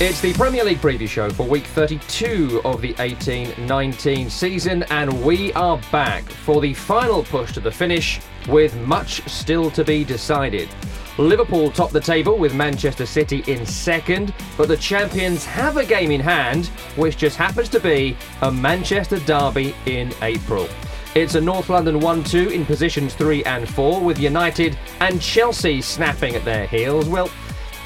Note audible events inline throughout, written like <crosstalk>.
It's the Premier League preview show for week 32 of the 18 19 season, and we are back for the final push to the finish with much still to be decided. Liverpool top the table with Manchester City in second, but the champions have a game in hand, which just happens to be a Manchester derby in April. It's a North London 1 2 in positions 3 and 4, with United and Chelsea snapping at their heels. Well,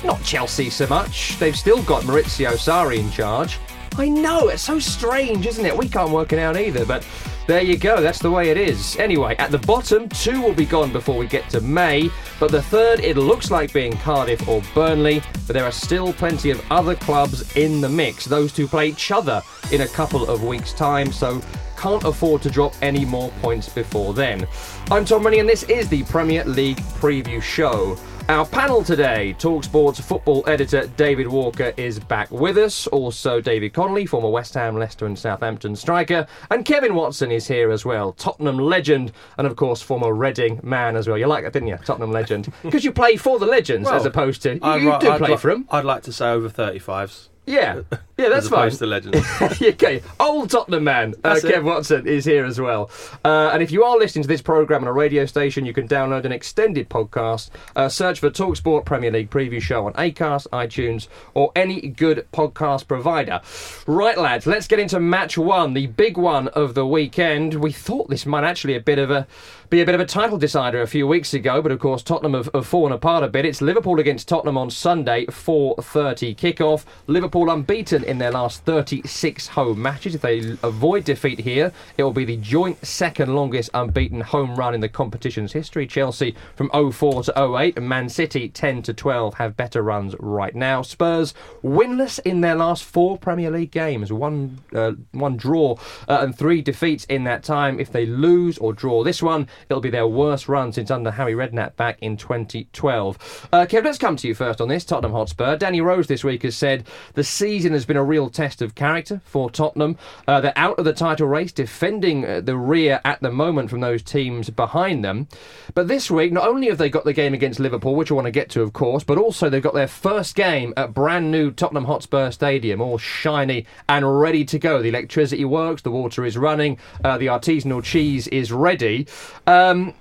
not Chelsea so much. They've still got Maurizio Sarri in charge. I know, it's so strange, isn't it? We can't work it out either, but there you go, that's the way it is. Anyway, at the bottom, two will be gone before we get to May, but the third, it looks like being Cardiff or Burnley, but there are still plenty of other clubs in the mix. Those two play each other in a couple of weeks' time, so can't afford to drop any more points before then. I'm Tom Rennie, and this is the Premier League Preview Show. Our panel today, Talksport's football editor David Walker is back with us. Also, David Connolly, former West Ham, Leicester, and Southampton striker. And Kevin Watson is here as well, Tottenham legend, and of course, former Reading man as well. You like that, didn't you? Tottenham legend. <laughs> Because you play for the Legends Well, as opposed to. You, I'd you do I'd play li- for them. I'd like to say over 35s. Yeah. <laughs> Yeah, that's as fine. opposed to legends. <laughs> okay, old Tottenham man, uh, Kev Watson is here as well. Uh, and if you are listening to this program on a radio station, you can download an extended podcast. Uh, search for Talksport Premier League Preview Show on Acast, iTunes, or any good podcast provider. Right, lads, let's get into match one, the big one of the weekend. We thought this might actually a bit of a be a bit of a title decider a few weeks ago, but of course Tottenham have, have fallen apart a bit. It's Liverpool against Tottenham on Sunday, 4:30 kickoff. Liverpool unbeaten in their last 36 home matches. If they avoid defeat here, it will be the joint second longest unbeaten home run in the competition's history. Chelsea from 04 to 08, and Man City 10 to 12 have better runs right now. Spurs winless in their last four Premier League games, one uh, one draw uh, and three defeats in that time. If they lose or draw this one, it'll be their worst run since under Harry Redknapp back in 2012. Uh, Kev, let's come to you first on this. Tottenham Hotspur. Danny Rose this week has said the season has been a real test of character for Tottenham. Uh, they're out of the title race, defending uh, the rear at the moment from those teams behind them. But this week, not only have they got the game against Liverpool, which I want to get to, of course, but also they've got their first game at brand new Tottenham Hotspur Stadium, all shiny and ready to go. The electricity works, the water is running, uh, the artisanal cheese is ready. Um,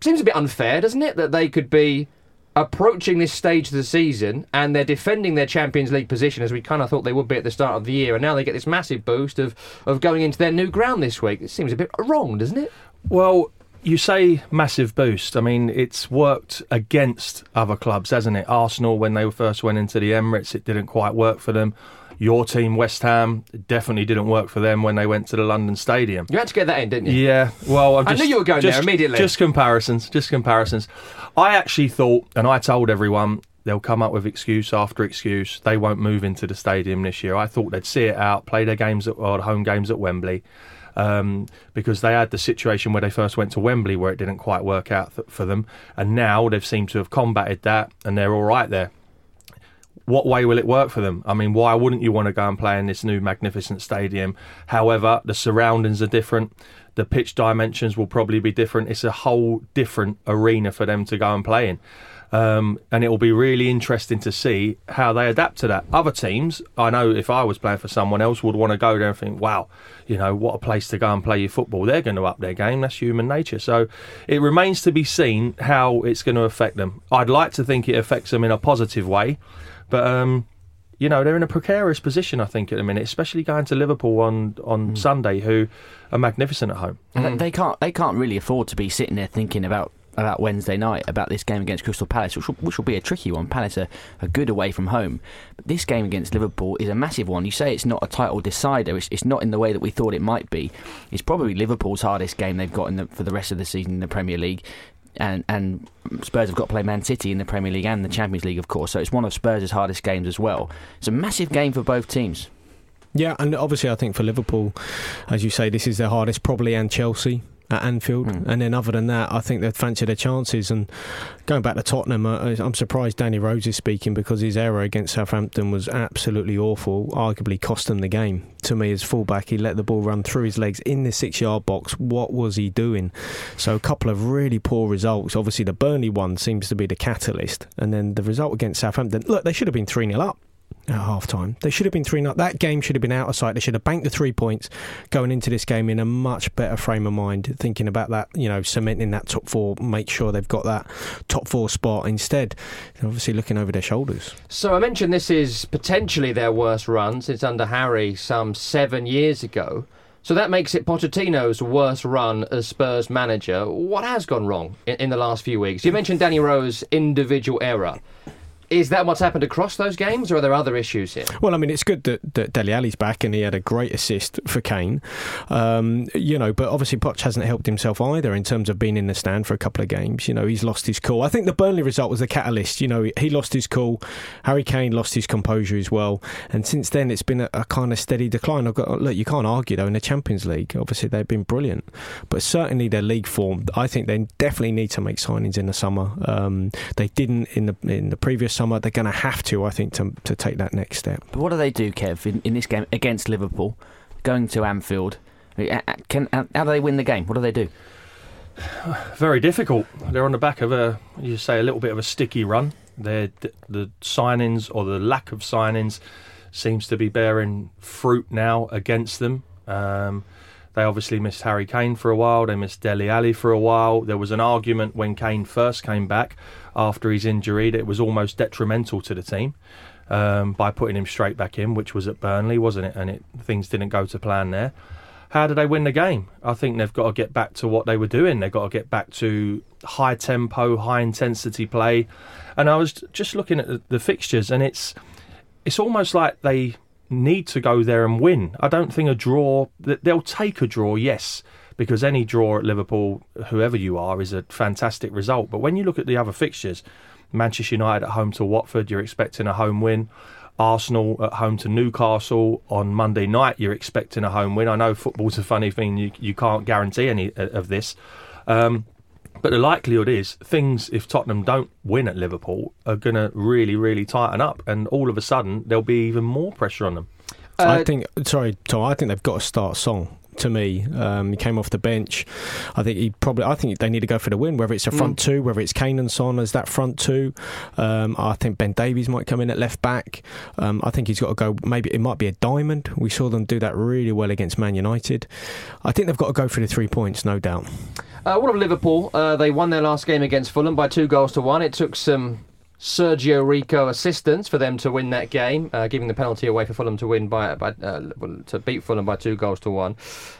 seems a bit unfair, doesn't it, that they could be approaching this stage of the season and they're defending their Champions League position as we kind of thought they would be at the start of the year, and now they get this massive boost of, of going into their new ground this week. It seems a bit wrong, doesn't it? Well, you say massive boost. I mean, it's worked against other clubs, hasn't it? Arsenal, when they first went into the Emirates, it didn't quite work for them. Your team, West Ham, definitely didn't work for them when they went to the London Stadium. You had to get that in, didn't you? Yeah, well, I'm I knew you were going just, there immediately. Just comparisons, just comparisons. I actually thought, and I told everyone, they'll come up with excuse after excuse. They won't move into the stadium this year. I thought they'd see it out, play their games at, or home games at Wembley, um, because they had the situation where they first went to Wembley where it didn't quite work out th- for them, and now they've seemed to have combated that, and they're all right there what way will it work for them? I mean, why wouldn't you want to go and play in this new magnificent stadium? However, the surroundings are different. The pitch dimensions will probably be different. It's a whole different arena for them to go and play in. Um, and it will be really interesting to see how they adapt to that. Other teams, I know if I was playing for someone else, would want to go there and think, wow, you know, what a place to go and play your football. They're going to up their game. That's human nature. So it remains to be seen how it's going to affect them. I'd like to think it affects them in a positive way, but. Um, you know they're in a precarious position, I think, at the minute, especially going to Liverpool on on mm. Sunday, who are magnificent at home. Mm. They can't they can't really afford to be sitting there thinking about about Wednesday night about this game against Crystal Palace, which will, which will be a tricky one. Palace are, are, good away from home. But this game against Liverpool is a massive one. You say it's not a title decider, it's, it's not in the way that we thought it might be. It's probably Liverpool's hardest game they've got the, for the rest of the season in the Premier League. And, and Spurs have got to play Man City in the Premier League and the Champions League, of course. So it's one of Spurs' hardest games as well. It's a massive game for both teams. Yeah, and obviously, I think for Liverpool, as you say, this is their hardest, probably, and Chelsea at Anfield. Mm. And then, other than that, I think they'd fancy their chances. And going back to Tottenham, I'm surprised Danny Rose is speaking because his error against Southampton was absolutely awful, arguably cost them the game. To me, as fullback, he let the ball run through his legs in the six yard box. What was he doing? So, a couple of really poor results. Obviously, the Burnley one seems to be the catalyst. And then the result against Southampton, look, they should have been 3 0 up at half time. They should have been 3 0. That game should have been out of sight. They should have banked the three points going into this game in a much better frame of mind, thinking about that, you know, cementing that top four, make sure they've got that top four spot. Instead, obviously looking over their shoulders. So I mentioned this is potentially their worst run since under Harry some seven years ago. So that makes it Pochettino's worst run as Spurs manager. What has gone wrong in, in the last few weeks? You mentioned Danny Rose's individual error. Is that what's happened across those games, or are there other issues here? Well, I mean, it's good that, that Dele Alli's back and he had a great assist for Kane. Um, you know, but obviously Poch hasn't helped himself either in terms of being in the stand for a couple of games. You know, he's lost his cool. I think the Burnley result was the catalyst. You know, he lost his cool. Harry Kane lost his composure as well. And since then, it's been a, a kind of steady decline. I've got, look, you can't argue, though, in the Champions League. Obviously, they've been brilliant. But certainly their league form, I think they definitely need to make signings in the summer. Um, they didn't in the, in the previous summer. They're going to have to, I think, to, to take that next step. But what do they do, Kev, in, in this game against Liverpool, going to Anfield? Can, how do they win the game? What do they do? Very difficult. They're on the back of a, you say, a little bit of a sticky run. They're, the signings or the lack of signings seems to be bearing fruit now against them. Um, they obviously missed Harry Kane for a while. They missed Dele Alli for a while. There was an argument when Kane first came back after his injury that it was almost detrimental to the team um, by putting him straight back in, which was at Burnley, wasn't it? And it, things didn't go to plan there. How did they win the game? I think they've got to get back to what they were doing. They've got to get back to high tempo, high intensity play. And I was just looking at the, the fixtures, and it's it's almost like they need to go there and win. I don't think a draw, they'll take a draw, yes, because any draw at Liverpool, whoever you are, is a fantastic result. But when you look at the other fixtures, Manchester United at home to Watford, you're expecting a home win. Arsenal at home to Newcastle on Monday night, you're expecting a home win. I know football's a funny thing, you, you can't guarantee any of this. Um, but the likelihood is things, if Tottenham don't win at Liverpool, are going to really, really tighten up. And all of a sudden, there'll be even more pressure on them. Uh, I think, sorry, Tom, I think they've got to start Son to me. Um, he came off the bench. I think he probably. I think they need to go for the win. Whether it's a front mm. two, whether it's Kane and Son as that front two. Um, I think Ben Davies might come in at left back. Um, I think he's got to go. Maybe it might be a diamond. We saw them do that really well against Man United. I think they've got to go for the three points, no doubt. Uh, what of Liverpool? Uh, they won their last game against Fulham by two goals to one. It took some Sergio Rico assistance for them to win that game, uh, giving the penalty away for Fulham to win by, by uh, to beat Fulham by two goals to one.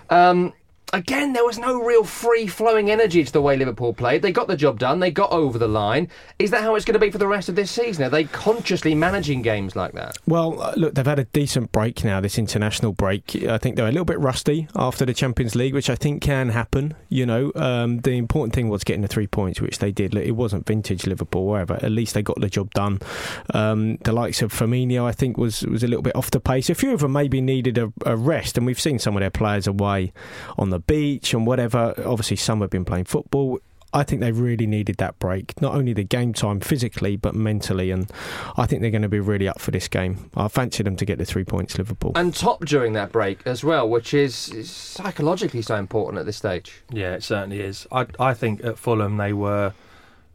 Um, again, there was no real free flowing energy to the way Liverpool played. They got the job done, they got over the line. Is that how it's going to be for the rest of this season? Are they consciously managing games like that? Well, uh, look, they've had a decent break now, this international break. I think they're a little bit rusty after the Champions League, which I think can happen. You know, um, the important thing was getting the three points, which they did. It wasn't vintage Liverpool, whatever. At least they got the job done. Um, the likes of Firmino, I think, was, was a little bit off the pace. A few of them maybe needed a, a rest, and we've seen some of their players away on the beach and whatever. Obviously, some have been playing football. I think they really needed that break, not only the game time physically, but mentally. And I think they're going to be really up for this game. I fancy them to get the three points, Liverpool. And top during that break as well, which is, is psychologically so important at this stage. Yeah, it certainly is. I, I think at Fulham they were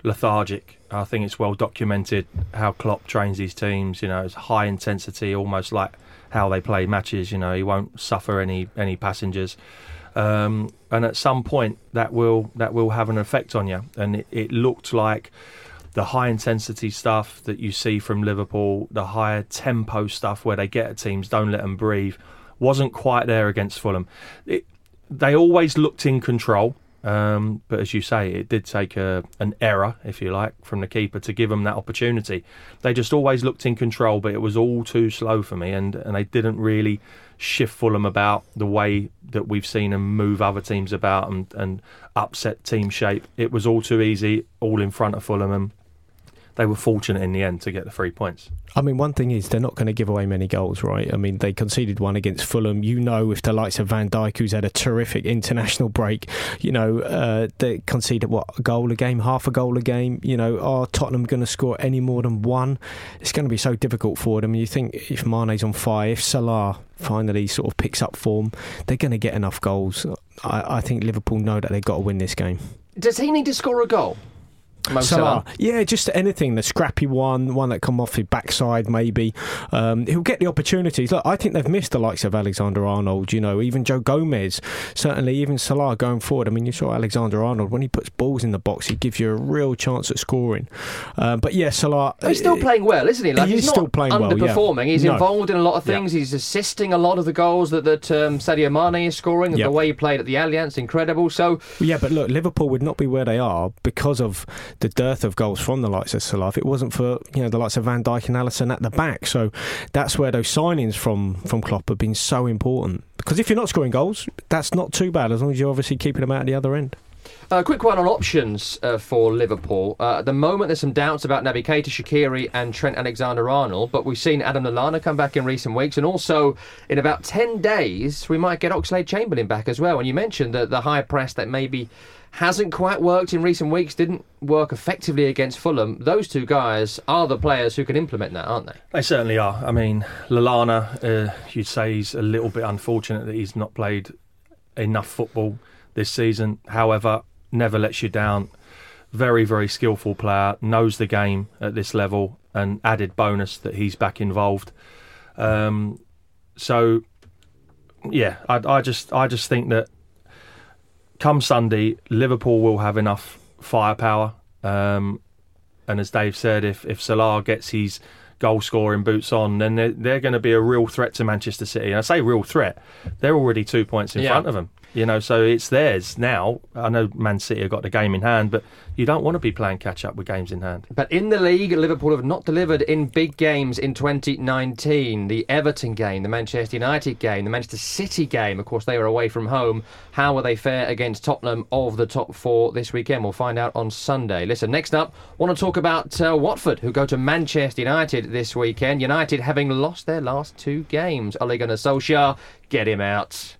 lethargic. I think it's well documented how Klopp trains his teams. You know, it's high intensity, almost like how they play matches. You know, he won't suffer any any passengers. Um, and at some point, that will that will have an effect on you. And it, it looked like the high intensity stuff that you see from Liverpool, the higher tempo stuff where they get at teams, don't let them breathe, wasn't quite there against Fulham. It, they always looked in control. Um, but as you say, it did take a, an error, if you like, from the keeper to give them that opportunity. They just always looked in control, but it was all too slow for me, and, and they didn't really shift Fulham about the way that we've seen them move other teams about and, and upset team shape. It was all too easy, all in front of Fulham, and they were fortunate in the end to get the three points. I mean, one thing is they're not going to give away many goals, right? I mean, they conceded one against Fulham. You know, if the likes of Van Dijk, who's had a terrific international break, you know, uh, they conceded what a goal a game, half a goal a game. You know, are Tottenham going to score any more than one? It's going to be so difficult for them. You think if Mane's on fire, if Salah finally sort of picks up form, they're going to get enough goals. I, I think Liverpool know that they've got to win this game. Does he need to score a goal? Mo Salah. Yeah, just anything. The scrappy one, one that come off the backside, maybe. Um, he'll get the opportunities. Look, I think they've missed the likes of Alexander Arnold, you know, even Joe Gomez, certainly even Salah going forward. I mean, you saw Alexander Arnold, when he puts balls in the box, he gives you a real chance at scoring. Um, but yeah, Salah. He's still playing well, isn't he? Like, he he's is not still playing well, yeah. underperforming. He's No. involved in a lot of Yeah. things. He's assisting a lot of the goals that, that um, Sadio Mane is scoring. and Yeah. The way he played at the Allianz, incredible. So, Yeah, but look, Liverpool would not be where they are because of the dearth of goals from the likes of Salah. If it wasn't for you know the likes of Van Dijk and Alisson at the back, so that's where those signings from from Klopp have been so important. Because if you're not scoring goals, that's not too bad as long as you're obviously keeping them out at the other end. A quick one on options uh, for Liverpool. Uh, at the moment, there's some doubts about Naby Keita, Shaqiri, and Trent Alexander-Arnold, but we've seen Adam Lallana come back in recent weeks, and also in about ten days we might get Oxlade-Chamberlain back as well. And you mentioned the the high press that maybe hasn't quite worked in recent weeks, didn't work effectively against Fulham. Those two guys are the players who can implement that, aren't they? They certainly are. I mean, Lallana, uh, you'd say he's a little bit unfortunate that he's not played enough football this season. However, never lets you down. Very, very skillful player, knows the game at this level, and added bonus that he's back involved. Um, so, yeah, I, I just, I just think that come Sunday, Liverpool will have enough firepower. Um, and as Dave said, if if Salah gets his goal scoring boots on, then they're, they're going to be a real threat to Manchester City. And I say real threat; they're already two points in Yeah. front of them. You know, so it's theirs now. I know Man City have got the game in hand, but you don't want to be playing catch up with games in hand. But in the league, Liverpool have not delivered in big games in 2019. The Everton game, the Manchester United game, the Manchester City game. Of course, they were away from home. How will they fare against Tottenham of the top four this weekend? We'll find out on Sunday. Listen, next up, want to talk about uh, Watford, who go to Manchester United this weekend. United having lost their last two games. Ole Gunnar Solskjaer, get him out.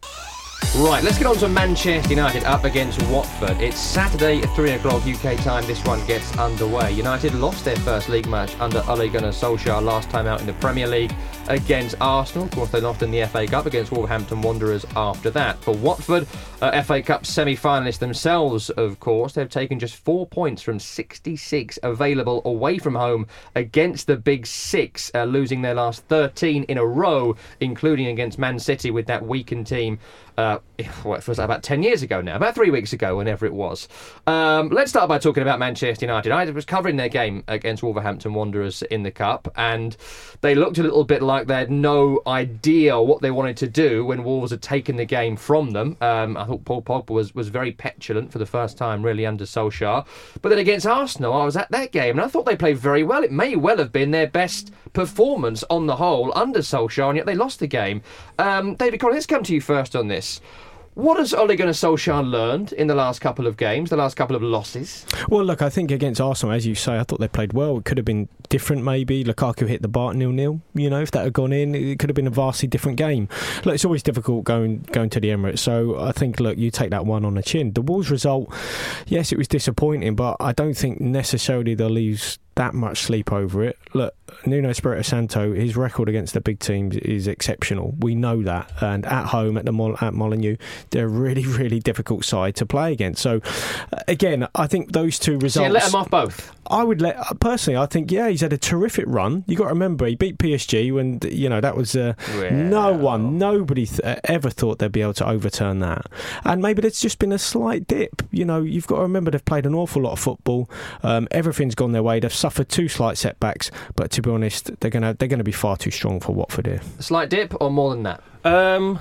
Right, let's get on to Manchester United up against Watford. It's Saturday at 3 o'clock UK time. This one gets underway. United lost their first league match under Ole Gunnar Solskjaer last time out in the Premier League against Arsenal. Of course, they lost in the FA Cup against Wolverhampton Wanderers after that. For Watford, uh, FA Cup semi finalists themselves, of course, they've taken just four points from 66 available away from home against the Big Six, uh, losing their last 13 in a row, including against Man City with that weakened team uh, <laughs> what was about 10 years ago now, about three weeks ago, whenever it was. Um, let's start by talking about Manchester United. I was covering their game against Wolverhampton Wanderers in the Cup, and they looked a little bit like they had no idea what they wanted to do when Wolves had taken the game from them. Um, I thought Paul Pogba was, was very petulant for the first time, really, under Solskjaer. But then against Arsenal, I was at that game, and I thought they played very well. It may well have been their best performance on the whole under Solskjaer, and yet they lost the game. Um, David Collins, let's come to you first on this. What has Ole Gunnar Solskjaer learned in the last couple of games, the last couple of losses? Well, look, I think against Arsenal, as you say, I thought they played well. It could have been different, maybe. Lukaku hit the bar nil nil. You know, if that had gone in, it could have been a vastly different game. Look, it's always difficult going going to the Emirates. So I think, look, you take that one on the chin. The Wolves result, yes, it was disappointing, but I don't think necessarily they'll lose that much sleep over it. Look, Nuno Espirito Santo, his record against the big teams is exceptional. We know that, and at home at the Mol- at Molineux, they're a really, really difficult side to play against. So, uh, again, I think those two results. So let them off both. I would let personally. I think yeah, he's had a terrific run. You got to remember he beat PSG when you know that was uh, no one, nobody th- uh, ever thought they'd be able to overturn that. And maybe there's just been a slight dip. You know, you've got to remember they've played an awful lot of football. Um, everything's gone their way. They've suffered two slight setbacks, but to be honest, they're gonna they're gonna be far too strong for Watford here. A slight dip or more than that? Um,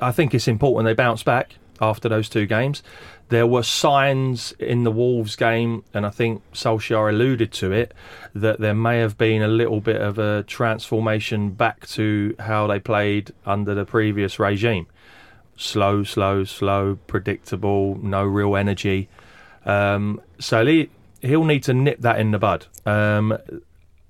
I think it's important they bounce back after those two games. There were signs in the Wolves game, and I think Solskjaer alluded to it, that there may have been a little bit of a transformation back to how they played under the previous regime. Slow, slow, slow, predictable, no real energy. Um, so he, he'll need to nip that in the bud. Um,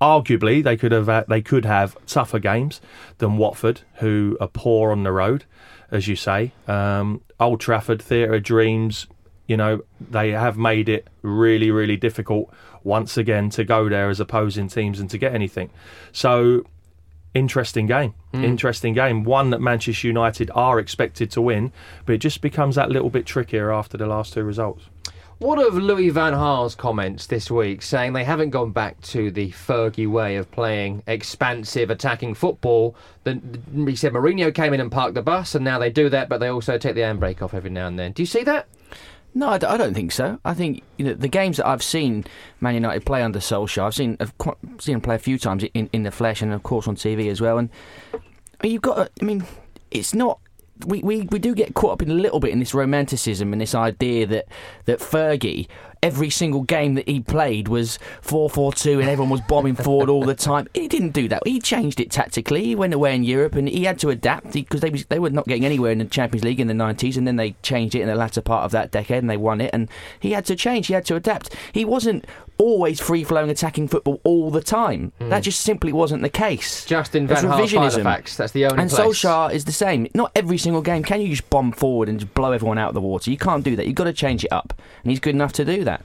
arguably, they could have they could have tougher games than Watford, who are poor on the road, as you say. Um, Old Trafford, Theatre of Dreams, you know, they have made it really, really difficult once again to go there as opposing teams and to get anything. So, interesting game. Interesting game. One that Manchester United are expected to win, but it just becomes that little bit trickier after the last two results. What of Louis Van Gaal's comments this week saying they haven't gone back to the Fergie way of playing expansive attacking football? The, he said Mourinho came in and parked the bus, and now they do that, but they also take the handbrake off every now and then. Do you see that? No, I, don't think so. I think you know the games that I've seen Man United play under Solskjaer, I've seen I've qu- seen him play a few times in, in the flesh and of course on TV as well. And you've got, I mean, it's not. We, we, we do get caught up in a little bit in this romanticism and this idea that that Fergie every single game that he played was 4-4-2 and everyone was bombing forward all the time. He didn't do that. He changed it tactically. He went away in Europe and he had to adapt because they they were not getting anywhere in the Champions League in the 90s and then they changed it in the latter part of that decade and they won it and he had to change. He had to adapt. He wasn't always free-flowing attacking football all the time. Hmm. That just simply wasn't the case. Justin Van Gaal revisionism. Halifax. That's the only And place. Solskjaer is the same. Not every single game can you just bomb forward and just blow everyone out of the water. You can't do that. You've got to change it up. And he's good enough to do that.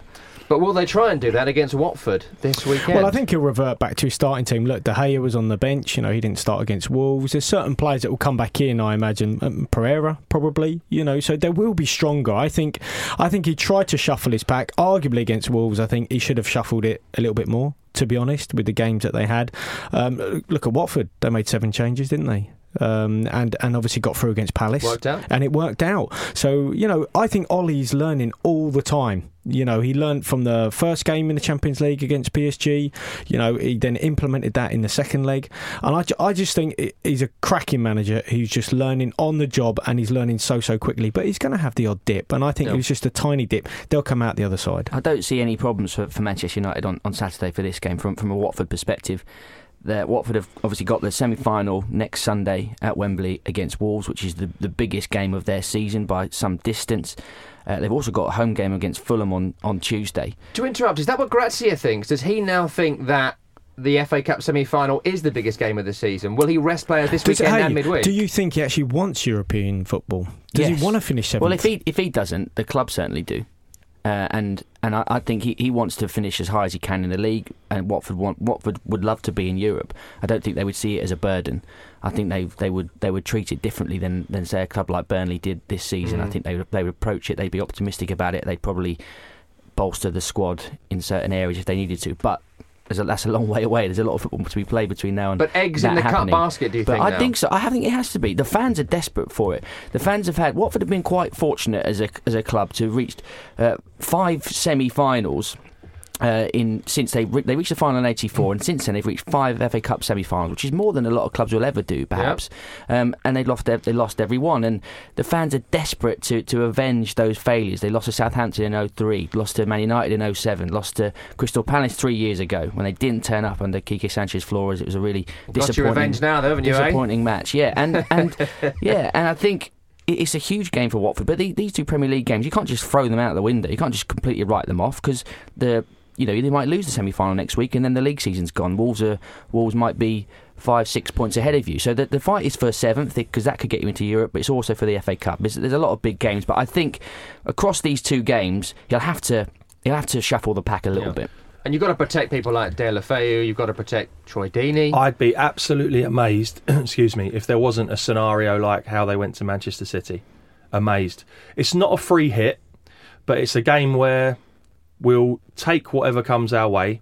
But will they try and do that against Watford this weekend? Well, I think he'll revert back to his starting team. Look, De Gea was on the bench. You know, he didn't start against Wolves. There's certain players that will come back in. I imagine um, Pereira probably. You know, so they will be stronger. I think. I think he tried to shuffle his pack. Arguably against Wolves, I think he should have shuffled it a little bit more. To be honest, with the games that they had, um, look at Watford. They made seven changes, didn't they? Um, and and obviously got through against Palace. Worked out. and it worked out. So you know, I think Ole's learning all the time. You know, he learned from the first game in the Champions League against PSG. You know, he then implemented that in the second leg, and I, I just think he's a cracking manager who's just learning on the job, and he's learning so so quickly. But he's going to have the odd dip, and I think it was just a tiny dip. They'll come out the other side. I don't see any problems for, for Manchester United on, on Saturday for this game from, from a Watford perspective. The, Watford have obviously got the semi final next Sunday at Wembley against Wolves, which is the, the biggest game of their season by some distance. Uh, they've also got a home game against Fulham on, on Tuesday. To interrupt, is that what Gracia thinks? Does he now think that the FA Cup semi-final is the biggest game of the season? Will he rest players this Does- weekend hey, and midweek? do you think he actually wants European football? Does Yes. he want to finish seventh? Well, if he if he doesn't, the club certainly do. Uh, and and I, I think he, he wants to finish as high as he can in the league, and Watford want Watford would love to be in Europe. I don't think they would see it as a burden. I think they they would they would treat it differently than, than say a club like Burnley did this season. I think they would, they would approach it. They'd be optimistic about it. They'd probably bolster the squad in certain areas if they needed to. But there's a, that's a long way away. There's a lot of football to be played between now and but eggs in the cut happening. basket, do you But think? I now? think so. I think it has to be. The fans are desperate for it. The fans have had Watford have been quite fortunate as a as a club to have reached uh, five semi-finals. Uh, in since they re- they reached the final in '84, and since then they've reached five FA Cup semi-finals, which is more than a lot of clubs will ever do, perhaps. Um, and they lost they lost every one, and the fans are desperate to, to avenge those failures. They lost to Southampton in 03, lost to Man United in 07, lost to Crystal Palace three years ago when they didn't turn up under Quique Sanchez Flores. It was a really Got your disappointing now, though, haven't you? Eh? match. Yeah, and and <laughs> yeah, and I think it's a huge game for Watford. But the, these two Premier League games, you can't just throw them out the window. You can't just completely write them off because the you know they might lose the semi final next week and then the league season's gone. Wolves are Wolves might be five six points ahead of you. So the the fight is for seventh because that could get you into Europe, but it's also for the FA Cup. There's, there's a lot of big games, but I think across these two games, you'll have to. You'll have to shuffle the pack a little Yeah. bit. And you've got to protect people like Deulofeu, you've got to protect Troy Deeney. I'd be absolutely amazed, <clears throat> excuse me, if there wasn't a scenario like how they went to Manchester City. Amazed. It's not a free hit, but it's a game where we'll take whatever comes our way.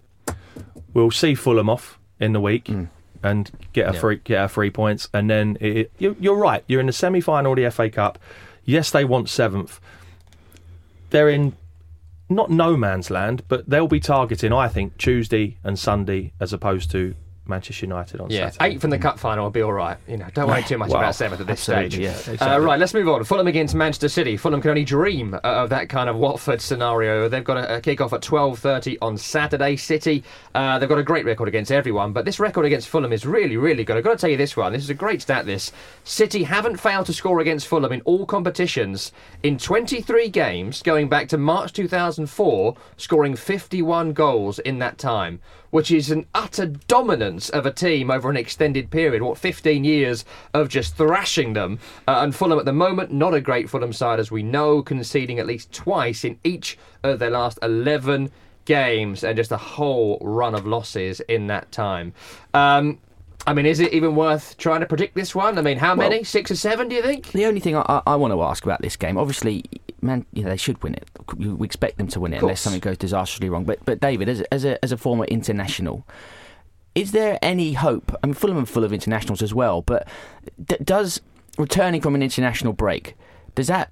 We'll see Fulham off in the week hmm. and get a Yeah. free get our three points, and then it, you, you're right. You're in the semi final of the FA Cup. Yes, they want seventh. They're in not no man's land, but they'll be targeting, I think, Tuesday and Sunday as opposed to Manchester United on Yeah, Saturday. eighth in the cup final will be all right. You know, don't worry too much Well, about seventh at this stage. yeah, Uh, right, let's move on. Fulham against Manchester City. Fulham can only dream uh, of that kind of Watford scenario. They've got a, a kick-off at twelve thirty on Saturday. City, uh, they've got a great record against everyone, but this record against Fulham is really, really good. I've got to tell you this one. This is a great stat. This City haven't failed to score against Fulham in all competitions in twenty-three games, going back to March two thousand four, scoring fifty-one goals in that time which is an utter dominance of a team over an extended period. What, 15 years of just thrashing them? Uh, and Fulham at the moment, not a great Fulham side, as we know, conceding at least twice in each of their last 11 games and just a whole run of losses in that time. Um, I mean, is it even worth trying to predict this one? I mean, how many? Six or seven, do you think? The only thing I, I, want to ask about this game, obviously, man, you know, they should win it. We expect them to win it unless something goes disastrously wrong. But but David, as a, as a as a former international, is there any hope? I mean, Fulham are full of internationals as well, but d- does returning from an international break does that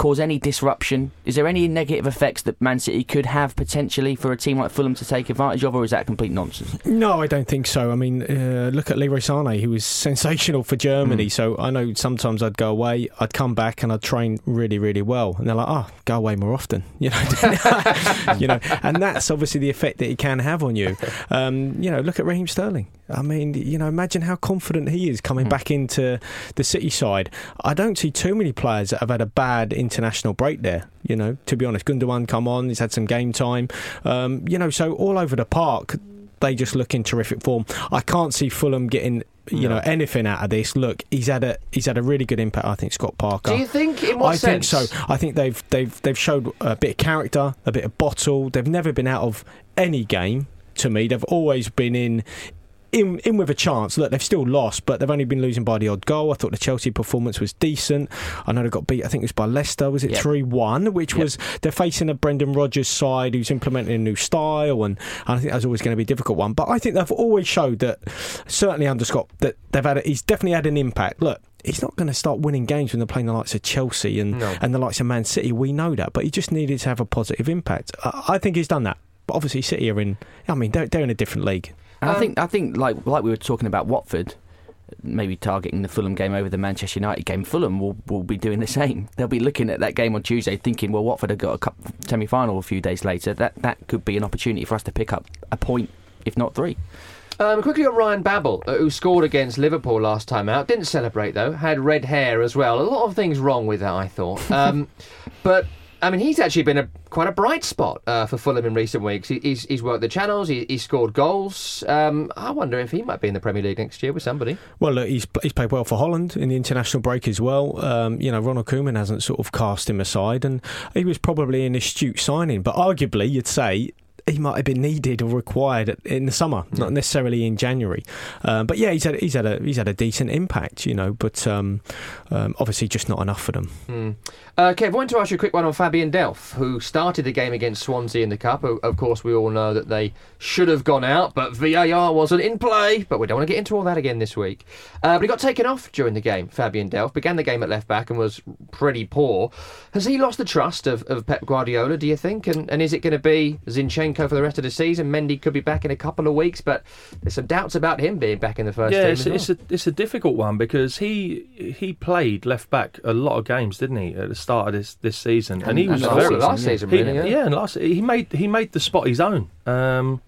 cause any disruption? Is there any negative effects that Man City could have potentially for a team like Fulham to take advantage of, or is that complete nonsense? No, I don't think so. I mean, uh, look at Leroy Sané, who was <laughs> sensational for Germany. So I know sometimes I'd go away, I'd come back, and I'd train really, really well. And they're like, "Oh, go away more often," <laughs> you know. <laughs> you know, and that's obviously the effect that he can have on you. Um, you know, look at Raheem Sterling. I mean, you know, imagine how confident he is coming back into the City side. I don't see too many players that have had a bad international break there. You know, to be honest, Gundogan come on, he's had some game time. Um, you know, so all over the park, they just look in terrific form. I can't see Fulham getting. You know anything out of this? Look, he's had a he's had a really good impact. I think Scott Parker. Do you think? In what I think so. I think they've they've they've showed a bit of character, a bit of bottle. They've never been out of any game. To me, they've always been in. In, in with a chance. Look, they've still lost, but they've only been losing by the odd goal. I thought the Chelsea performance was decent. I know they got beat. I think it was by Leicester. Was it Yep. three one? Which Yep. was they're facing a Brendan Rodgers side who's implementing a new style, and I think that's always going to be a difficult one. But I think they've always showed that, certainly under Scott, that they've had. A, he's definitely had an impact. Look, he's not going to start winning games when they're playing the likes of Chelsea and No. and the likes of Man City. We know that, but he just needed to have a positive impact. I, I think he's done that. But obviously, City are in. I mean, they're, they're in a different league. Um, I think I think like like we were talking about Watford, maybe targeting the Fulham game over the Manchester United game. Fulham will will be doing the same. <laughs> They'll be looking at that game on Tuesday, thinking, well, Watford have got a cup semi final a few days later. That that could be an opportunity for us to pick up a point, if not three. Um, quickly on Ryan Babel, uh, who scored against Liverpool last time out. Didn't celebrate though. Had red hair as well. A lot of things wrong with that, I thought. Um, <laughs> but I mean, he's actually been a quite a bright spot uh, for Fulham in recent weeks. He, he's, he's worked the channels. He, he's scored goals. Um, I wonder if he might be in the Premier League next year with somebody. Well, look, he's he's played well for Holland in the international break as well. Um, you know, Ronald Koeman hasn't sort of cast him aside, and he was probably an astute signing. But arguably, you'd say he might have been needed or required in the summer, not necessarily in January. Um, but yeah, he's had he's had a he's had a decent impact, you know. But um, um, obviously, just not enough for them. Hmm. Uh, Kev, I wanted to ask you a quick one on Fabian Delph, who started the game against Swansea in the Cup. Of course, we all know that they should have gone out, but VAR wasn't in play. But we don't want to get into all that again this week. Uh, but he got taken off during the game, Fabian Delph. Began the game at left back and was pretty poor. Has he lost the trust of, of Pep Guardiola, do you think? And, and is it going to be Zinchenko for the rest of the season? Mendy could be back in a couple of weeks, but there's some doubts about him being back in the first yeah, team. it's, as well. it's a it's a difficult one because he he played left back a lot of games, didn't he, at the start of this this season, and, he And was last very season, last yeah. season, he, really. yeah. yeah. and last he made he made the spot his own. Um,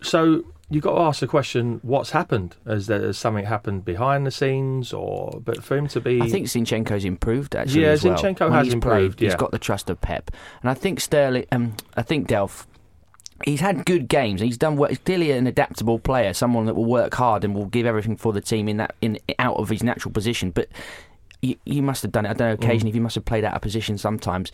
so you've got to ask the question: What's happened? Has there has something happened behind the scenes, or but for him to be? I think Zinchenko's improved actually. Yeah, as well. Zinchenko When has he's improved, Played, He's yeah. got the trust of Pep, and I think Sterling. Um, I think Delph. He's had good games. He's done. Well. He's clearly an adaptable player, someone that will work hard and will give everything for the team in that in out of his natural position. But you, you must have done it. I don't know. Mm. Occasionally, if you must have played out of position sometimes.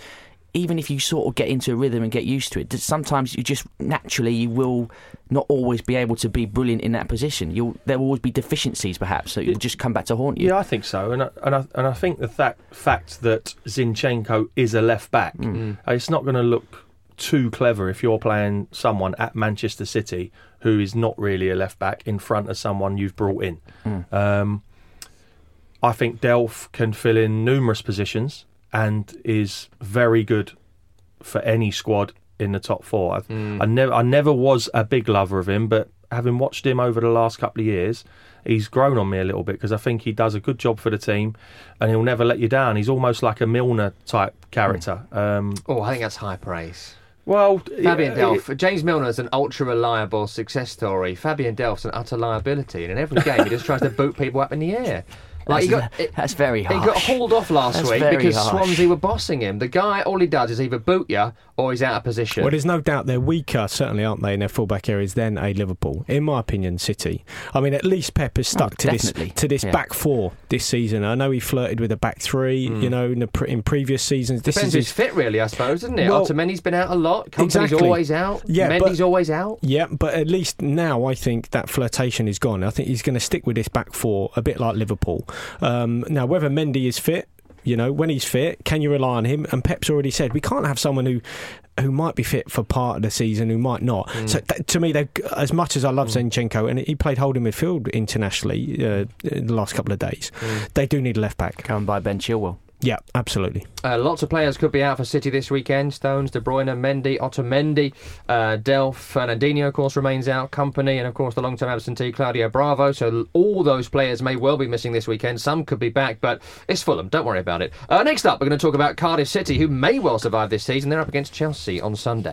even if you sort of get into a rhythm and get used to it, sometimes you just naturally you will not always be able to be brilliant in that position. You'll there will always be deficiencies perhaps that will just come back to haunt you. Yeah, I think so, and I, and I, and I think the that fact that Zinchenko is a left back, Mm. uh, it's not going to look too clever if you're playing someone at Manchester City who is not really a left back in front of someone you've brought in. Mm. Um, I think Delph can fill in numerous positions and is very good for any squad in the top four. I, I never, I never was a big lover of him, but having watched him over the last couple of years, he's grown on me a little bit because I think he does a good job for the team, and he'll never let you down. He's almost like a Milner type character. Um, Oh, I think that's high praise. Well, Fabian yeah, Delph. James Milner is an ultra reliable success story. Fabian Delph's an utter liability, and in every game he just tries to boot people up in the air. Like he got, it- That's very hard. he got hauled off last That's week because harsh. Swansea were bossing him. The guy, all he does is either boot you or he's out of position. Well, there's no doubt they're weaker, certainly, aren't they, in their fullback areas than a Liverpool. In my opinion, City. I mean, at least Pep has stuck Oh, to this to this Yeah. back four this season. I know he flirted with a back three, you know, in, the, pre- in previous seasons. This Depends is who's fit, really, I suppose, doesn't it? Well- Otamendi's been out a lot. Kompany's Exactly. always out. Yeah, Mendy's but- always out. Yeah, but at least now I think that flirtation is gone. I think he's going to stick with this back four, a bit like Liverpool. Um, now, whether Mendy is fit, you know, when he's fit, can you rely on him? And Pep's already said we can't have someone who who might be fit for part of the season, who might not. Mm. So th- to me, as much as I love mm. Zinchenko, and he played holding midfield internationally uh, in the last couple of days, mm. they do need a left back. Come by Ben Chilwell. Yeah, absolutely. Uh, lots of players could be out for City this weekend. Stones, De Bruyne, Mendy, Otamendi, uh, Delph, Fernandinho, of course, remains out. Kompany, and of course the long-term absentee Claudio Bravo. So all those players may well be missing this weekend. Some could be back, but it's Fulham. Don't worry about it. Uh, next up, we're going to talk about Cardiff City, who may well survive this season. They're up against Chelsea on Sunday.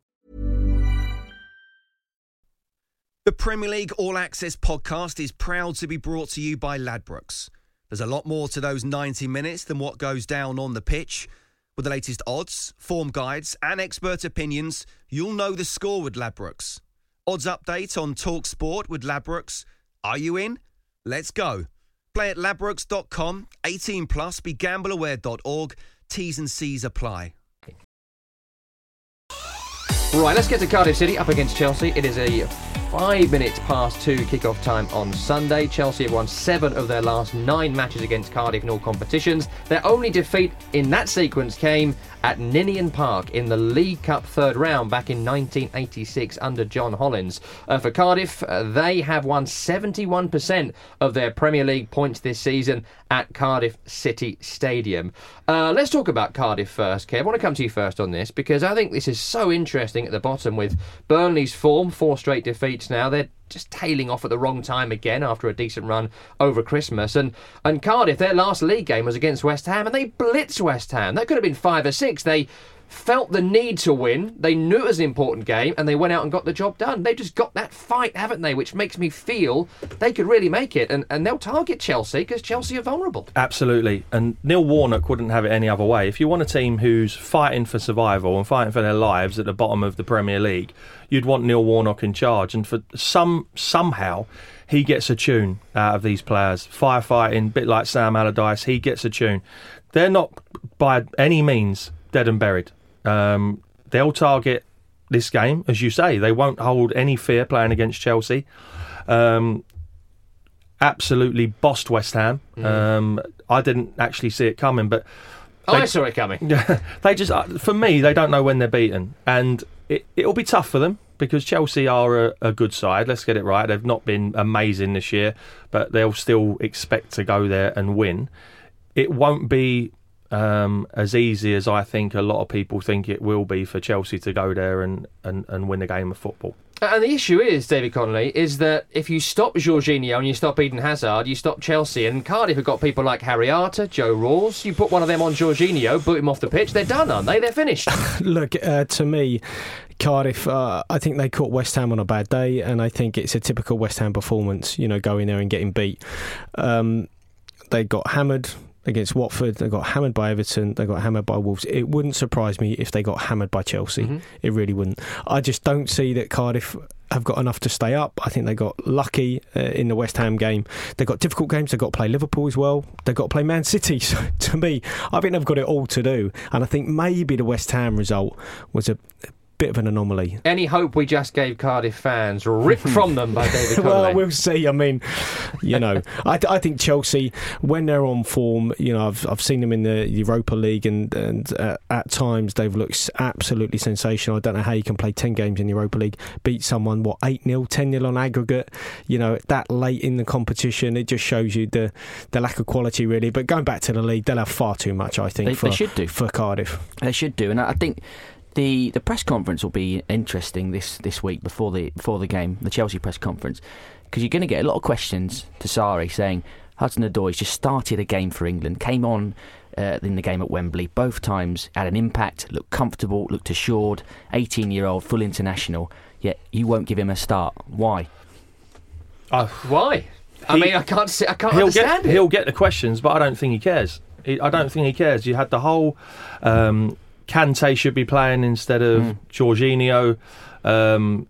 The Premier League All Access podcast is proud to be brought to you by Ladbrokes. There's a lot more to those 90 minutes than what goes down on the pitch. With the latest odds, form guides, and expert opinions, you'll know the score with Ladbrokes. Odds update on Talk Sport with Ladbrokes. Are you in? Let's go. Play at ladbrokes.com, 18 plus, begambleaware.org. T's and C's apply. Right, let's get to Cardiff City up against Chelsea. It is a five minutes past two kickoff time on Sunday. Chelsea have won seven of their last nine matches against Cardiff in all competitions. Their only defeat in that sequence came at Ninian Park in the League Cup third round back in 1986 under John Hollins. Uh, for Cardiff, uh, they have won 71% of their Premier League points this season at Cardiff City Stadium. Uh, let's talk about Cardiff first, Kev. I want to come to you first on this because I think this is so interesting at the bottom with Burnley's form, four straight defeats now. They're just tailing off at the wrong time again after a decent run over Christmas. And and Cardiff, their last league game was against West Ham, and they blitzed West Ham. That could have been five or six. They felt the need to win. They knew it was an important game, and they went out and got the job done. They've just got that fight, haven't they? Which makes me feel they could really make it, and, and they'll target Chelsea because Chelsea are vulnerable. Absolutely. And Neil Warnock wouldn't have it any other way. If you want a team who's fighting for survival and fighting for their lives at the bottom of the Premier League, you'd want Neil Warnock in charge. And for some somehow he gets a tune out of these players. Firefighting, bit like Sam Allardyce, he gets a tune. They're not by any means dead and buried. Um, they'll target this game, as you say. They won't hold any fear playing against Chelsea. Um, absolutely bossed West Ham. Um, I didn't actually see it coming, but Oh, I saw it coming. <laughs> they just, uh, for me, they don't know when they're beaten, and it, it'll be tough for them because Chelsea are a, a good side. Let's get it right. They've not been amazing this year, but they'll still expect to go there and win. It won't be um, as easy as I think a lot of people think it will be for Chelsea to go there and, and, and win a game of football. And the issue is, David Connolly, is that if you stop Jorginho and you stop Eden Hazard, you stop Chelsea. And Cardiff have got people like Harry Arter, Joe Ralls. You put one of them on Jorginho, boot him off the pitch, they're done, aren't they? They're finished. <laughs> Look, uh, to me, Cardiff, uh, I think they caught West Ham on a bad day, and I think it's a typical West Ham performance, you know, going there and getting beat. Um, they got hammered against Watford. They got hammered by Everton. They got hammered by Wolves. It wouldn't surprise me if they got hammered by Chelsea. Mm-hmm. It really wouldn't. I just don't see that Cardiff have got enough to stay up. I think they got lucky uh, in the West Ham game. They've got difficult games. They've got to play Liverpool as well. They've got to play Man City. <laughs> So to me, I think they've got it all to do. And I think maybe the West Ham result was a bit of an anomaly. Any hope we just gave Cardiff fans ripped from them by <laughs> David Connolly? well, we'll see. I mean, you know, <laughs> I, I think Chelsea, when they're on form, you know, I've, I've seen them in the Europa League, and and uh, at times they've looked absolutely sensational. I don't know how you can play ten games in the Europa League, beat someone what eight 0 10 0 on aggregate. You know, that late in the competition, it just shows you the the lack of quality, really. But going back to the league, they'll have far too much. I think They- for, they should do. for Cardiff. They should do, and I I think the the press conference will be interesting this, this week before the before the game, the Chelsea press conference, because you're going to get a lot of questions to Sarri saying Hudson Odoi just started a game for England, came on uh, in the game at Wembley both times, had an impact, looked comfortable, looked assured, 18 year old, full international. Yet you won't give him a start. Why? Why? I He- mean, I can't see, I can't he'll understand get it. he'll get the questions, but I don't think he cares. He, I don't think he cares. You had the whole um, Kante should be playing instead of Mm. Jorginho um,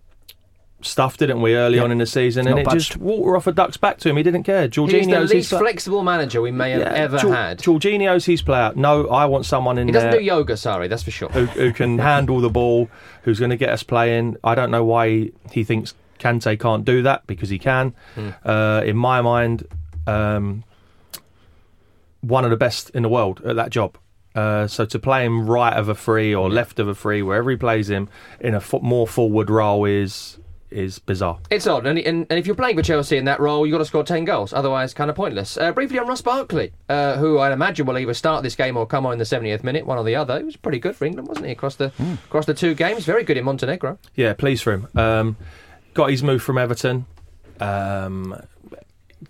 stuff, didn't we, early Yeah. on in the season? Not And it budged. just water off a duck's back to him. He didn't care. He's the least his flexible manager we may have Yeah, ever Jor- had. Jorginho's his player. No, I want someone in there. He doesn't there do yoga, sorry, that's for sure. who, who can <laughs> handle the ball, who's going to get us playing. I don't know why he, he thinks Kante can't do that because he can. Hmm. Uh, in my mind, um, one of the best in the world at that job. Uh, so to play him right of a free or left of a free, wherever he plays him in a fo- more forward role is is bizarre. It's odd, and, and, and if you're playing for Chelsea in that role, you've got to score 10 goals, otherwise, kind of pointless. Uh, briefly on Ross Barkley, uh, who I'd imagine will either start this game or come on in the 70th minute, one or the other. He was pretty good for England, wasn't he, across the, Hmm. across the two games? Very good in Montenegro. Yeah, pleased for him. Um, got his move from Everton. Um,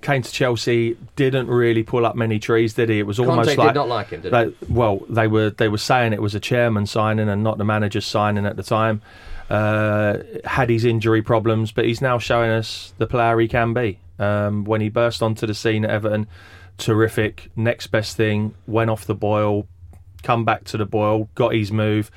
came to Chelsea. Didn't really pull up many trees, did he? It was almost Conte like did not like him, did they, he? well, they were they were saying it was a chairman signing and not the manager signing at the time. Uh, had his injury problems, but he's now showing us the player he can be. Um, when he burst onto the scene at Everton, terrific. Next best thing, went off the boil, come back to the boil, got his move.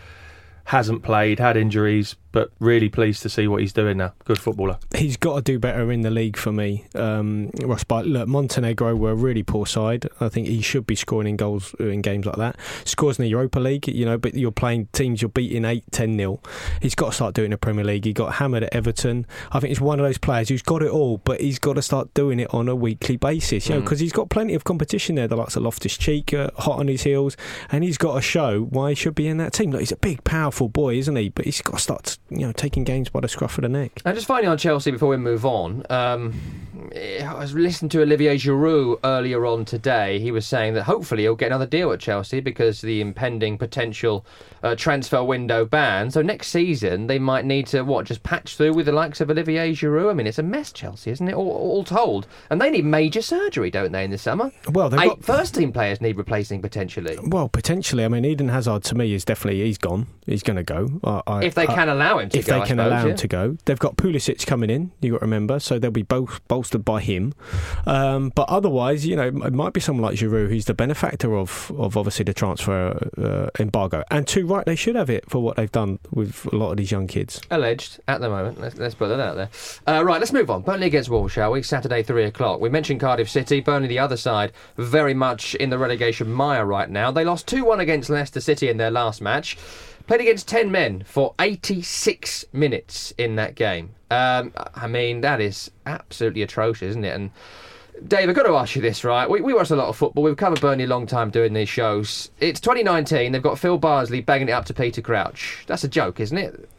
Hasn't played, had injuries, but really pleased to see what he's doing now. Good footballer. he's got to do better in the league for me. Um, Ross But look, Montenegro were a really poor side. I think he should be scoring in goals in games like that. Scores in the Europa League, you know, but you're playing teams you're beating 8 10 0. He's got to start doing the Premier League. He got hammered at Everton. I think he's one of those players who's got it all, but he's got to start doing it on a weekly basis, you know, Mm. because he's got plenty of competition there. The likes of Loftus Cheek, uh, hot on his heels, and he's got to show why he should be in that team. Look, he's a big, powerful boy, isn't he? But he's got to start, you know, taking games by the scruff of the neck. And just finally on Chelsea before we move on, um, I was listening to Olivier Giroud earlier on today. He was saying that hopefully he'll get another deal at Chelsea because the impending potential uh, transfer window ban. So next season they might need to what just patch through with the likes of Olivier Giroud. I mean it's a mess, Chelsea, isn't it? All, all told, and they need major surgery, don't they, in the summer? Well, they've Eight got first team players need replacing potentially. Well, potentially. I mean, Eden Hazard to me is definitely he's gone. He's going to go. I, I, If they I- can allow him to if go, they can suppose, allow yeah. him to go, they've got Pulisic coming in. You got to remember, so they'll be both bolstered by him. Um, but otherwise, you know, it might be someone like Giroud who's the benefactor of of obviously the transfer uh, embargo. And too right, they should have it for what they've done with a lot of these young kids. Alleged at the moment. Let's, let's put that out there. Uh, right, let's move on. Burnley against Wolves, shall we? Saturday, three o'clock. We mentioned Cardiff City. Burnley, the other side, very much in the relegation mire right now. They lost 2 1 against Leicester City in their last match. Played against 10 men for 86 minutes in that game. Um, I mean, that is absolutely atrocious, isn't it? And Dave, I've got to ask you this, right? We, we watch a lot of football. We've covered Burnley a long time doing these shows. It's 2019. They've got Phil Bardsley banging it up to Peter Crouch. That's a joke, isn't it?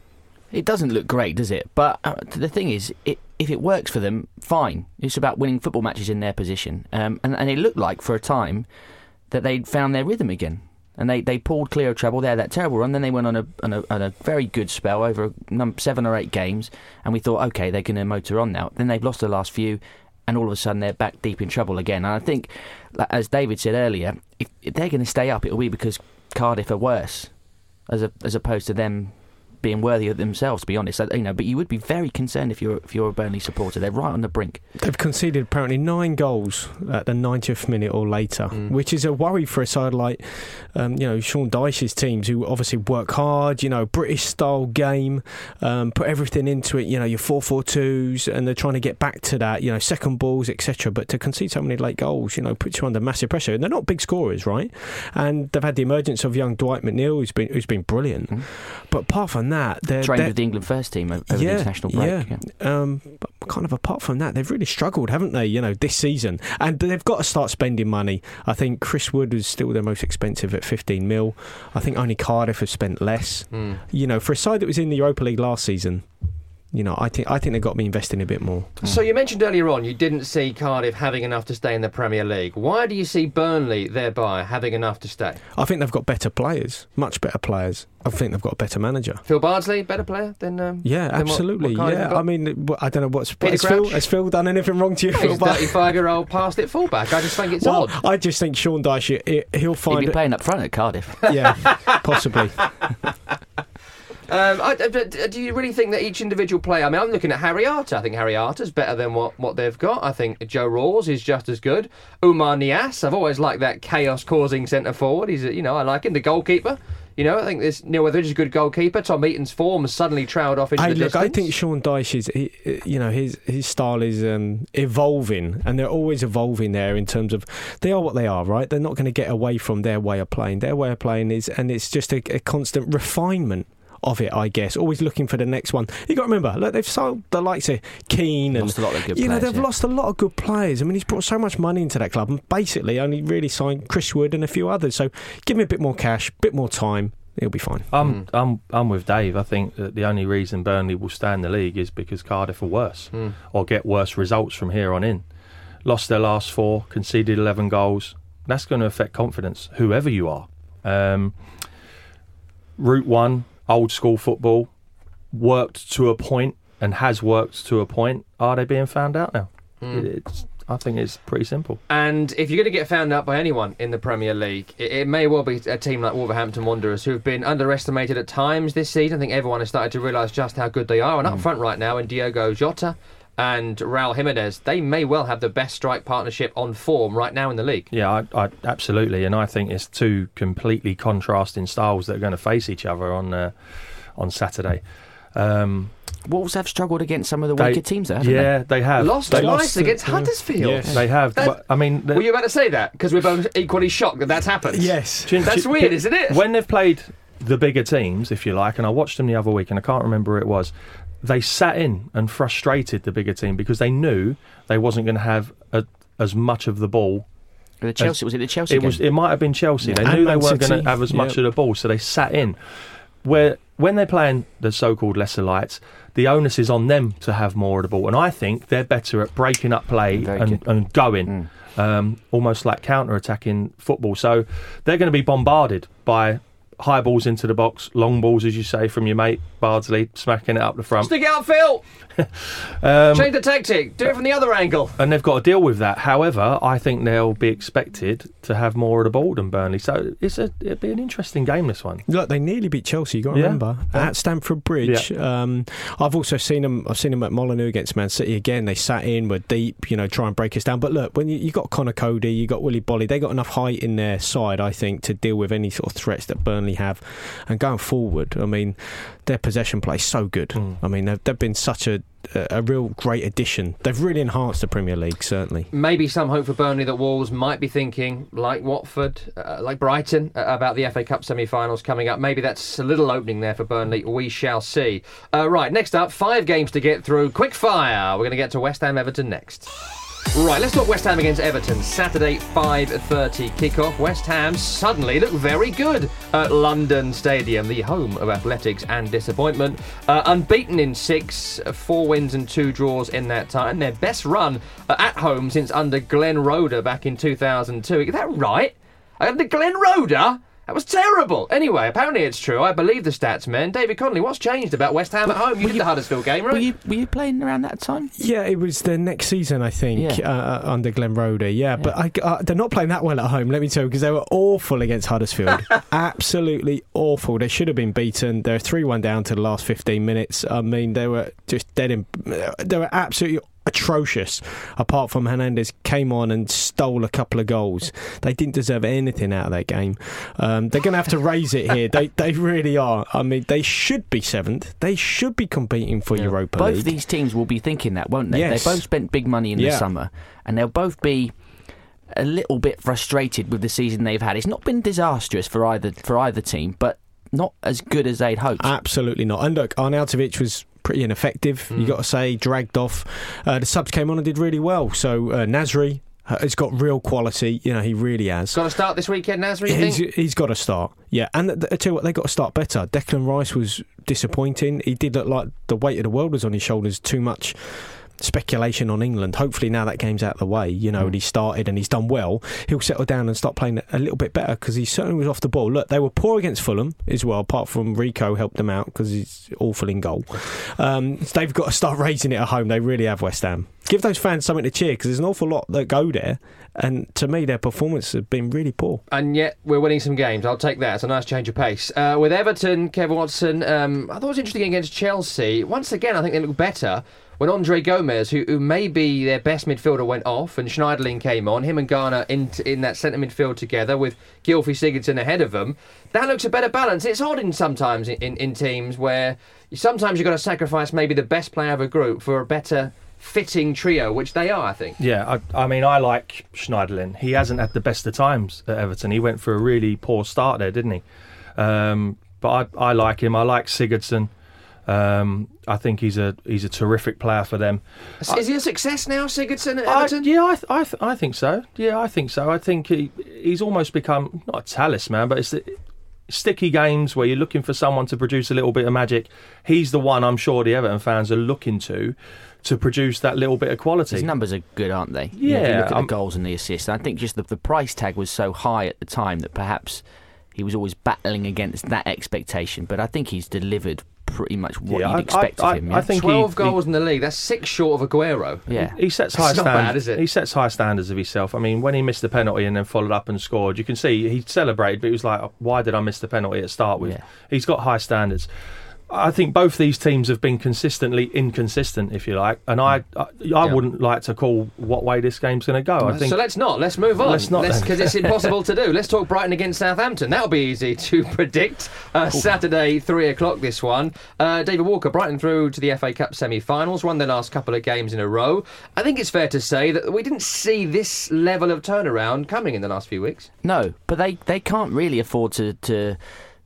It doesn't look great, does it? But uh, the thing is, it, if it works for them, fine. It's about winning football matches in their position. Um, and, and it looked like for a time that they'd found their rhythm again. And they, they pulled clear of trouble. They had that terrible run. Then they went on a, on a, on a very good spell over seven or eight games. And we thought, okay, they're going to motor on now. Then they've lost the last few. And all of a sudden, they're back deep in trouble again. And I think, as David said earlier, if, if they're going to stay up, it'll be because Cardiff are worse, as a, as opposed to them being worthy of themselves. To be honest, you know. But you would be very concerned if you're if you're a Burnley supporter. They're right on the brink. They've conceded apparently nine goals at the 90th minute or later, which is a worry for a side like, um, you know, Sean Dyche's teams who obviously work hard, you know, British style game, um, put everything into it, you know, your 4 4 2s, and they're trying to get back to that, you know, second balls, etc. But to concede so many late goals, you know, puts you under massive pressure. And they're not big scorers, right? And they've had the emergence of young Dwight McNeil, who's been, who's been brilliant. But apart from that, they're. Trained they're with the England first team o- over the international break. yeah. Um, but kind of apart from that, they've really struggled, haven't they? You know, this season, and they've got to start spending money. I think Chris Wood is still their most expensive at 15 mil. I think only Cardiff have spent less. You know, for a side that was in the Europa League last season, you know, I think I think they've got me investing a bit more. So you mentioned earlier on you didn't see Cardiff having enough to stay in the Premier League. Why do you see Burnley thereby having enough to stay? I think they've got better players, much better players. I think they've got a better manager. Phil Bardsley, better player than um, Yeah, than absolutely. what Cardiff have yeah, got? I mean, I don't know what's Peter has Phil, has Phil done anything wrong to you, Phil? He's 35 year old past it fullback. I just think it's well, odd. I just think Sean Dyche, he- he'll He'd find be playing up front at Cardiff. Yeah, possibly. <laughs> Um, I, I- do you really think that each individual player? I mean, I'm looking at Harry Arter. I think Harry Arter's better than what, what they've got. I think Joe Ralls is just as good. Oumar Niasse, I've always liked that chaos-causing centre forward. He's, you know, I like him. The goalkeeper. You know, I think this Neil Weatheridge is a good goalkeeper. Tom Heaton's form has suddenly trailed off into Hey, the look, I think Sean Dyche is, he, you know, his his style is um, evolving, and they're always evolving there in terms of they are what they are, right? They're not going to get away from their way of playing. Their way of playing is, and it's just a, a constant refinement of it, I guess. Always looking for the next one. You got to remember, look, they've sold the likes of Keane and Lost a lot of good you know players, they've yeah. lost a lot of good players. I mean, he's brought so much money into that club, and basically only really signed Chris Wood and a few others. So give me a bit more cash, bit more time. He'll be fine. I'm I'm I'm with Dave. I think that the only reason Burnley will stay in the league is because Cardiff are worse or get worse results from here on in. Lost their last four, conceded eleven goals. That's going to affect confidence, whoever you are. Um, route one, old school football, worked to a point and has worked to a point. Are they being found out now? Hmm. It's, I think it's pretty simple. And if you're going to get found out by anyone in the Premier League, it, it may well be a team like Wolverhampton Wanderers, who have been underestimated at times this season. I think everyone has started to realise just how good they are. And up hmm. front right now, in Diogo Jota and Raul Jimenez, they may well have the best strike partnership on form right now in the league. Yeah, I, I, absolutely, and I think it's two completely contrasting styles that are going to face each other on uh, on Saturday. Um, Wolves have struggled against some of the they- weaker teams, there, haven't yeah, they have. Lost They, twice lost, against Huddersfield. yes. they have. That- but, I mean, Were you about to say that? Because we're both equally shocked that that's happened. Yes. That's weird, isn't it? When they've played the bigger teams, if you like, and I watched them the other week, and I can't remember who it was. They sat in and frustrated the bigger team because they knew they wasn't going to have a, as much of the ball? The Chelsea was it the Chelsea It game? was. It might have been Chelsea. They And knew they weren't going to have as much Yep. of the ball, so they sat in. Where when they're playing the so-called lesser lights, the onus is on them to have more of the ball, and I think they're better at breaking up play Very and, good. Mm. going, um, almost like counter-attacking football. So they're going to be bombarded by high balls into the box, long balls, as you say, from your mate Bardsley, smacking it up the front. Stick it out, Phil. <laughs> Um, Change the tactic. Do it from the other angle. and they've got to deal with that. However, I think they'll be expected to have more of the ball than Burnley. So it's a it'll be an interesting game. This one. Look, they nearly beat Chelsea. You got to Yeah. remember at Stamford Bridge. Um, I've also seen them. I've seen them at Molineux against Man City again. They sat in, were deep, you know, try and break us down. But look, when you, you got Conor Coady, you got Willy Boly, they got enough height in their side, I think, to deal with any sort of threats that Burnley have. And going forward, I mean, their possession play is so good. Mm. I mean, they've, they've been such a, a a real great addition. They've really enhanced the Premier League, certainly. maybe some hope for Burnley that Wolves might be thinking, like Watford, uh, like Brighton, uh, about the FA Cup semi finals coming up. Maybe that's a little opening there for Burnley. We shall see. Uh, right, next up, five games to get through. Quick fire. We're going to get to West Ham Everton next. Right, let's talk West Ham against Everton. Saturday, 5.30 kickoff. West Ham suddenly look very good at London Stadium, the home of athletics and disappointment. Uh, unbeaten in six, four wins and two draws in that time. Their best run at home since under Glenn Roeder back in 2002. Is that right? Under Glenn Roeder? That was terrible. Anyway, apparently it's true. I believe the stats, man. David Connolly, what's changed about West Ham at home? You did the Huddersfield game, right? Were you were you playing around that time? Yeah, it was the next season, I think, Yeah. uh, uh, under Glenn Roeder. Yeah, but I, uh, they're not playing that well at home, let me tell you, because they were awful against Huddersfield. <laughs> Absolutely awful. They should have been beaten. They're 3 1 down to the last 15 minutes. I mean, they were just dead in. They were absolutely atrocious apart from Hernandez came on and stole a couple of goals they didn't deserve anything out of that game um, they're going to have to raise it here they, they really are I mean they should be seventh they should be competing for Europa Both League these teams will be thinking that, won't they? Yes. They both spent big money in Yeah. the summer, and they'll both be a little bit frustrated with the season they've had. It's not been disastrous for either for either team, but not as good as they'd hoped. Absolutely not. And look, Arnautovic was pretty ineffective. You got to say, dragged off. Uh, the subs came on and did really well. So uh, Nasri uh, has got real quality. You know, he really has. Got to start this weekend, Nasri, He's, he's got to start, yeah. And th- I tell you what, they got to start better. Declan Rice was disappointing. He did look like the weight of the world was on his shoulders. Too much speculation on England. Hopefully now that game's out of the way, you know, and he started and he's done well. He'll settle down and start playing a little bit better because he certainly was off the ball. Look, they were poor against Fulham as well. Apart from Rico helped them out because he's awful in goal. Um, they've got to start <laughs> raising it at home. They really have West Ham. Give those fans something to cheer because there's an awful lot that go there, and to me their performance has been really poor. And yet we're winning some games. I'll take that. It's a nice change of pace. Uh, with Everton, Kevin Watson, um, I thought it was interesting against Chelsea. Once again, I think they look better when Andre Gomes, who, who may be their best midfielder, went off and Schneiderlin came on. Him and Gana in, in that centre midfield together with Gylfi Sigurdsson ahead of them. That looks a better balance. It's odd in sometimes in, in, in teams where sometimes you've got to sacrifice maybe the best player of a group for a better fitting trio, which they are, I think. Yeah, I, I mean, I like Schneiderlin. He hasn't had the best of times at Everton. He went for a really poor start there, didn't he? Um, but I, I like him. I like Sigurdsson. Um, I think he's a he's a terrific player for them. Is he a success now, Sigurdsson at I, yeah, I, th- I, th- I think so. Yeah, I think so. I think he he's almost become not a talisman, but it's the sticky games where you're looking for someone to produce a little bit of magic. He's the one I'm sure the Everton fans are looking to to produce that little bit of quality. His numbers are good, aren't they? You know, if you Yeah, look at um, the goals and the assists. I think just the, the price tag was so high at the time that perhaps he was always battling against that expectation. But I think he's delivered pretty much what Yeah, you'd I- expect I- of him. I yeah? think he- 12 he- goals in the league. That's six short of Aguero. yeah. He sets high It's not standards. bad, is it? He sets high standards of himself. I mean, when he missed the penalty and then followed up and scored, you can see he celebrated, but he was like, "Why did I miss the penalty at start with?" Yeah. He's got high standards. I think both these teams have been consistently inconsistent, if you like, and I I, I wouldn't like to call what way this game's going to go. I think so let's not. Let's move on. Let's not. Because it's <laughs> impossible to do. Let's talk Brighton against Southampton. That'll be easy to <laughs> predict. Uh, Saturday, 3 o'clock, this one. Uh, David Walker, Brighton through to the FA Cup semi finals, won their last couple of games in a row. I think it's fair to say that we didn't see this level of turnaround coming in the last few weeks. No, but they, they can't really afford to, to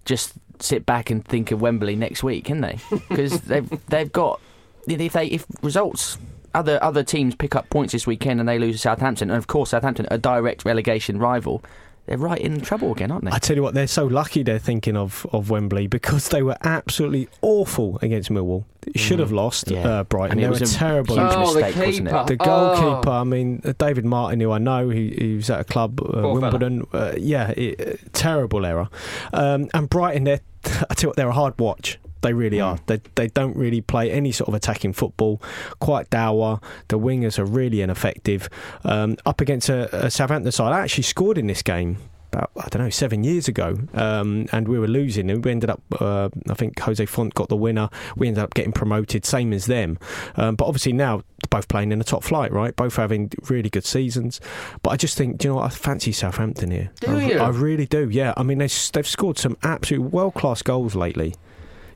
just sit back and think of Wembley next week, can they? <laughs> Because they've they've got if they if results other other teams pick up points this weekend and they lose to Southampton, and of course Southampton a direct relegation rival, they're right in trouble again, aren't they? I tell you what, they're so lucky they're thinking of, of Wembley because they were absolutely awful against Millwall. They should have lost Mm. Yeah. uh, Brighton. And They were was a terrible. huge oh, the mistake, wasn't it? keeper. The goalkeeper, I mean, uh, David Martin, who I know, he, he was at a club, uh, Wimbledon. Uh, yeah, it, uh, terrible error. Um, and Brighton, they're, <laughs> I tell you what, they're a hard watch. They really Hmm. are. They they don't really play any sort of attacking football. Quite dour. The wingers are really ineffective. Um, up against a, a Southampton side, I actually scored in this game about I don't know seven years ago, um, and we were losing, and we ended up. Uh, I think Jose Fonte got the winner. We ended up getting promoted, same as them. Um, but obviously now they're both playing in the top flight, right? Both having really good seasons. But I just think, do you know what? I fancy Southampton here. Do I, you? I really do. Yeah. I mean, they, they've scored some absolute world class goals lately.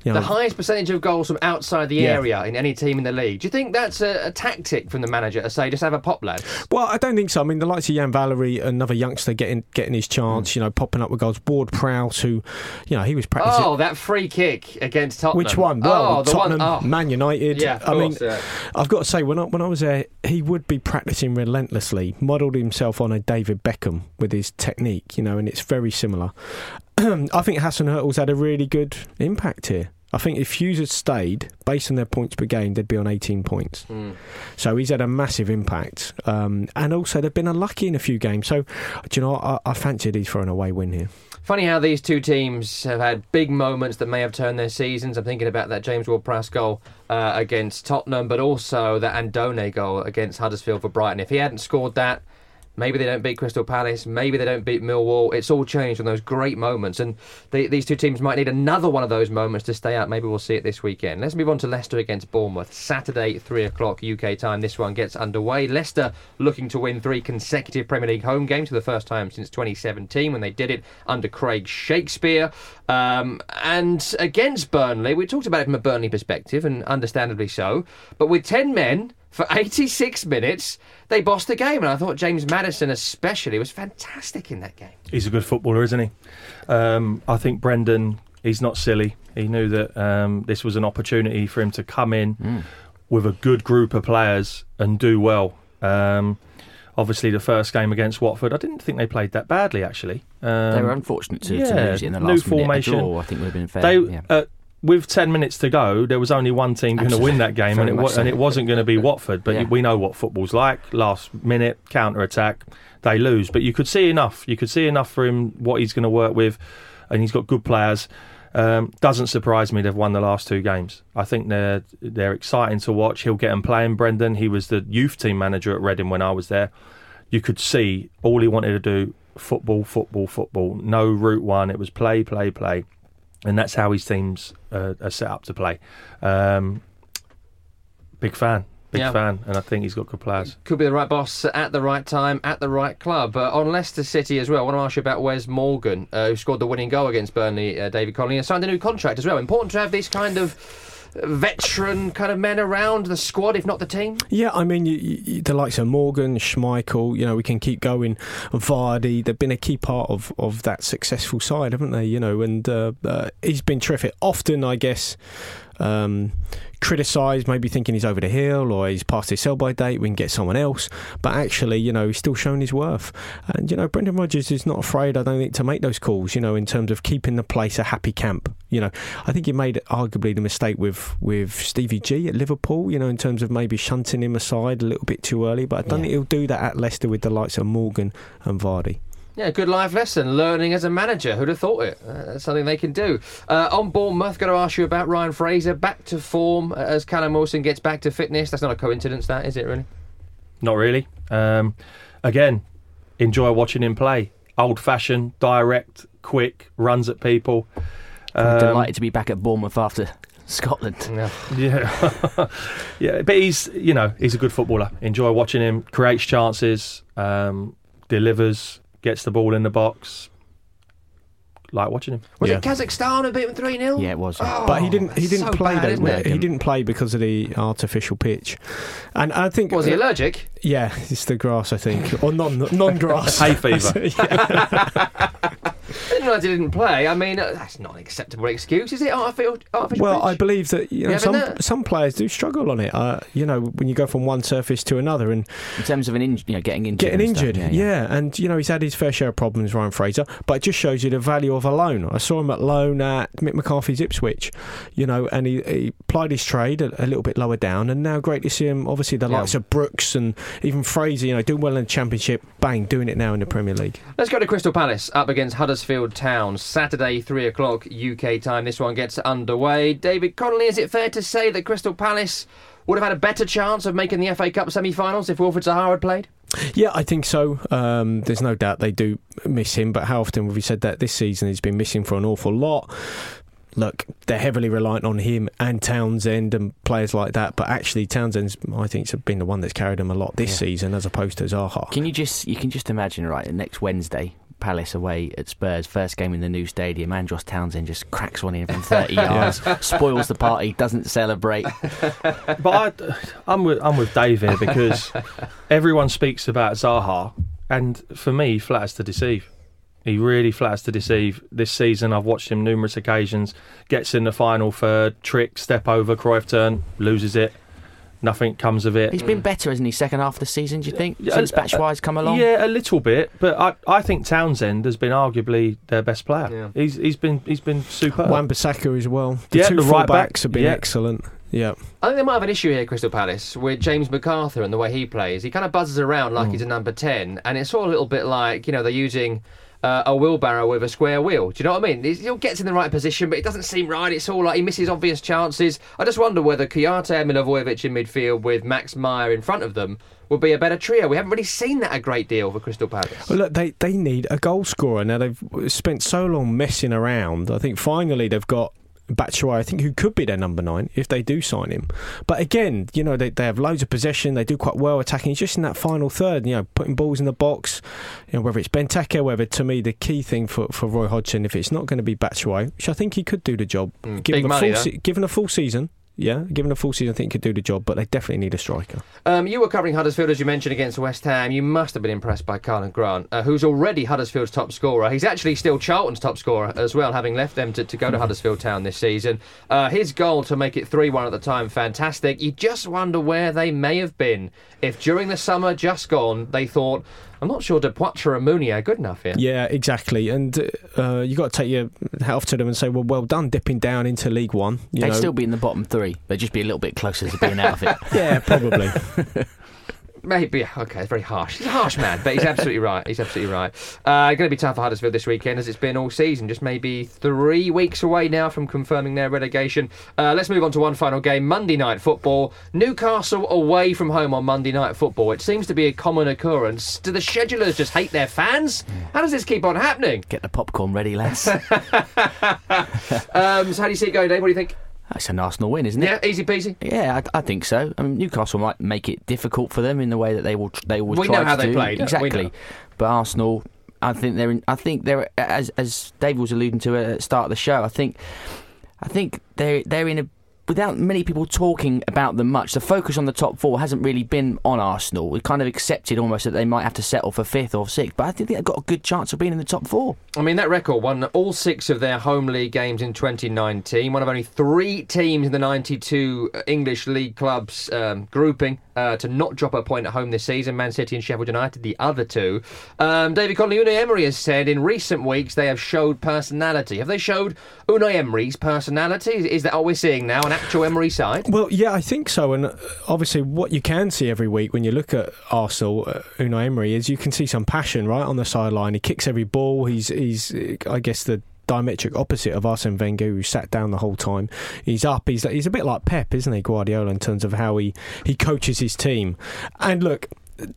You know, The highest percentage of goals from outside the Yeah. area in any team in the league. Do you think that's a, a tactic from the manager to say just have a pop, lad? Well, I don't think so. I mean, the likes of Yan Valery, another youngster getting getting his chance, Mm. you know, popping up with goals. Ward Prowse, who, you know, he was practicing. Oh, that free kick against Tottenham. Which one? Well, oh, Tottenham, one. Oh. Man United. Yeah, I mean, yeah. I've got to say, when I, when I was there, he would be practicing relentlessly, modelled himself on a David Beckham with his technique, you know, and it's very similar. <clears throat> I think Hasenhüttl's had a really good impact here. I think if Hughes had stayed, based on their points per game, they'd be on 18 points. Hmm. So he's had a massive impact. Um, and also, they've been unlucky in a few games. So, do you know. I, I fancy these for an away win here. Funny how these two teams have had big moments that may have turned their seasons. I'm thinking about that James Ward-Prowse goal uh, against Tottenham, but also that Andone goal against Huddersfield for Brighton. If he hadn't scored that, maybe they don't beat Crystal Palace, maybe they don't beat Millwall. It's all changed on those great moments, and they, these two teams might need another one of those moments to stay up. Maybe we'll see it this weekend. Let's move on to Leicester against Bournemouth. Saturday, three o'clock UK time. This one gets underway. Leicester looking to win three consecutive Premier League home games for the first time since 2017 when they did it under Craig Shakespeare. Um, and against Burnley, we talked about it from a Burnley perspective, and understandably so. But with 10 men for 86 minutes, they bossed the game. And I thought James Maddison, especially, was fantastic in that game. He's a good footballer, isn't he? Um, I think Brendan, he's not silly. He knew that um, this was an opportunity for him to come in with a good group of players and do well. Um, obviously, the first game against Watford, I didn't think they played that badly, actually. Um, they were unfortunate to, to lose in the new last minute. A formation. draw, I think, would have been fair. They, yeah. uh, with 10 minutes to go, there was only one team going to win that game, and it, wa- so. and it wasn't going to be Watford. But Yeah. we know what football's like. Last minute, counter attack, they lose. But you could see enough. You could see enough for him, what he's going to work with, and he's got good players. Um, doesn't surprise me they've won the last two games. I think they're they're exciting to watch. He'll get them playing. Brendan, he was the youth team manager at Reading when I was there. You could see all he wanted to do football, football, football. No route one. It was play, play, play, and that's how his teams uh, are set up to play. Um, big fan, big Yeah. fan, and I think he's got good players. Could be the right boss at the right time at the right club. Uh, on Leicester City as well, I want to ask you about Wes Morgan, uh, who scored the winning goal against Burnley, uh, David Connolly, and signed a new contract as well. Important to have these kind of veteran kind of men around the squad, if not the team. Yeah, I mean, you, you, the likes of Morgan, Schmeichel, you know, we can keep going. Vardy, they've been a key part of, of that successful side, haven't they? You know, and uh, uh, he's been terrific. Often, I guess, um, criticised, maybe thinking he's over the hill or he's past his sell by date, we can get someone else. But actually, you know, he's still shown his worth. And, you know, Brendan Rodgers is not afraid, I don't think, to make those calls, you know, in terms of keeping the place a happy camp. You know, I think he made arguably the mistake with, with Stevie G at Liverpool, you know, in terms of maybe shunting him aside a little bit too early. But I don't Yeah. think he'll do that at Leicester with the likes of Morgan and Vardy. Yeah, good life lesson. Learning as a manager. Who'd have thought it? Uh, that's something they can do. Uh, on Bournemouth, got to ask you about Ryan Fraser. Back to form uh, as Callum Wilson gets back to fitness. That's not a coincidence, that is it? Really? Not really. Um, again, enjoy watching him play. Old fashioned, direct, quick, runs at people. I'm Um, delighted to be back at Bournemouth after Scotland. No. Yeah, <laughs> yeah, but he's you know he's a good footballer. Enjoy watching him. Creates chances, um, delivers, gets the ball in the box. Like watching him. Was Yeah. it Kazakhstan who beat them 3 0? Yeah, it was. Oh, But he didn't. He didn't so play bad, though. isn't it? He didn't play because of the artificial pitch, and I think Was he uh, allergic? Yeah, it's the grass, I think, or non non grass. <laughs> Hay fever. <laughs> <laughs> I didn't realise he didn't play. I mean, uh, that's not an acceptable excuse, is it? Artificial, artificial Well, I believe that you know You some that? some players do struggle on it. Uh, you know, when you go from one surface to another and In terms of an inj- you know, getting injured. getting and stuff, injured, yeah, and you know he's had his fair share of problems, Ryan Fraser. But it just shows you the value of a loan. I saw him at loan at Mick McCarthy's Ipswich, you know, and he, he plied his trade a, a little bit lower down, and now great to see him. Obviously, the Yeah. likes of Brooks and even Fraser, you know, doing well in the Championship. Bang, doing it now in the Premier League. Let's go to Crystal Palace up against Huddersfield Town. Saturday, 3 o'clock UK time. This one gets underway. David Connolly, is it fair to say that Crystal Palace would have had a better chance of making the FA Cup semi finals if Wilfried Zaha had played? Yeah, I think so. Um, there's no doubt they do miss him, but how often have we said that this season he's been missing for an awful lot? Look, they're heavily reliant on him and Townsend and players like that, but actually Townsend's, I think, has been the one that's carried them a lot this Yeah. season as opposed to Zaha. Can you just you can just imagine right next Wednesday Palace away at Spurs, first game in the new stadium. Andros Townsend just cracks one in from <laughs> 30 yards, spoils the party, doesn't celebrate. <laughs> but I, I'm with I'm with Dave here because everyone speaks about Zaha, and for me, he flatters to deceive. He really flatters to deceive. This season, I've watched him numerous occasions. Gets in the final third, trick, step over, Cruyff turn, loses it. Nothing comes of it. He's been better, hasn't he, second half of the season, do you think? Yeah, Since uh, Batshuayi's come along? Yeah, a little bit, but I, I think Townsend has been arguably their best player. Yeah. He's he's been he's been superb. Wan-Bissaka as well. The Yeah, two the right back. full-backs have been Yeah. excellent. Yeah. I think they might have an issue here, Crystal Palace, with James McArthur and the way he plays. He kind of buzzes around like he's a number 10, and it's all a little bit like, you know, they're using uh, a wheelbarrow with a square wheel. Do you know what I mean? He gets in the right position, but it doesn't seem right. It's all like he misses obvious chances. I just wonder whether Kouyate Milivojevic in midfield with Max Meyer in front of them would be a better trio. We haven't really seen that a great deal for Crystal Palace. Well, look, they they need a goal scorer now. They've spent so long messing around. I think finally they've got. Batshuayi, I think, who could be their number nine if they do sign him. But again, you know, they, they have loads of possession. They do quite well attacking. It's just in that final third, you know, putting balls in the box. You know, whether it's Benteke, whether to me the key thing for, for Roy Hodgson, if it's not going to be Batshuayi, which I think he could do the job, Mm, given a full se- given a full season. Yeah, given a full season, I think he could do the job. But they definitely need a striker. Um, you were covering Huddersfield, as you mentioned, against West Ham. You must have been impressed by Karlan Grant, uh, who's already Huddersfield's top scorer. He's actually still Charlton's top scorer as well, having left them to, to go to Huddersfield Town this season. Uh, his goal to make it 3 1 at the time, fantastic. You just wonder where they may have been if during the summer just gone they thought, I'm not sure Depoitre and Mounié are good enough here. Yeah, exactly. And uh, you got to take your hat off to them and say, well, well done, dipping down into League One. You They'd know. still be in the bottom three. They'd just be a little bit closer to being out of it. <laughs> yeah, probably. <laughs> Maybe okay, it's very harsh. He's a harsh man, but he's absolutely right. He's absolutely right. Uh, going to be tough for Huddersfield this weekend, as it's been all season. Just maybe three weeks away now from confirming their relegation. Uh, let's move on to one final game: Monday night football. Newcastle away from home on Monday night football. It seems to be a common occurrence. Do the schedulers just hate their fans? How does this keep on happening? Get the popcorn ready, lads. <laughs> Um, so how do you see it going, Dave? What do you think? That's an Arsenal win, isn't it? Yeah, easy peasy. Yeah, I, I think so. I mean, Newcastle might make it difficult for them in the way that they will. They always We try know how to they do. played. Exactly. But Arsenal, I think they're. In, I think they're as as Dave was alluding to at the start of the show. I think, I think they're they're in a. Without many people talking about them much, the focus on the top four hasn't really been on Arsenal. We kind of accepted almost that they might have to settle for fifth or sixth, but I think they've got a good chance of being in the top four. I mean, that record won all six of their home league games in 2019. One of only three teams in the 92 English league clubs um, grouping uh, to not drop a point at home this season. Man City and Sheffield United, the other two. Um, David Connolly, Unai Emery has said in recent weeks they have showed personality. Have they showed Unai Emery's personality? Is, that what we're seeing now, an actual Emery side? Well, yeah, I think so. And uh, obviously, what you can see every week when you look at Arsenal, uh, Unai Emery, is you can see some passion right on the sideline. He kicks every ball. He's, he's, I guess, the diametric opposite of Arsene Wenger, who sat down the whole time. He's up. He's he's a bit like Pep, isn't he, Guardiola, in terms of how he he coaches his team. And look.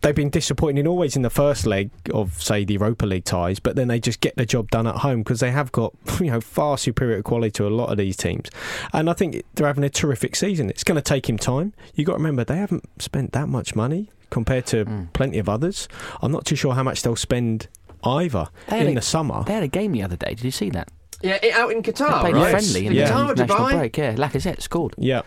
They've been disappointing always in the first leg of, say, the Europa League ties, but then they just get the job done at home because they have got, <laughs> you know, far superior quality to a lot of these teams. And I think they're having a terrific season. It's going to take him time. you got to remember, they haven't spent that much money compared to Mm. plenty of others. I'm not too sure how much they'll spend either They had in a- the summer. They had a game the other day. Did you see that? Yeah, it- out in They Qatar, played right? a friendly in Yeah. the Qatar, national Dubai. break. Yeah, Lacazette scored. Yeah.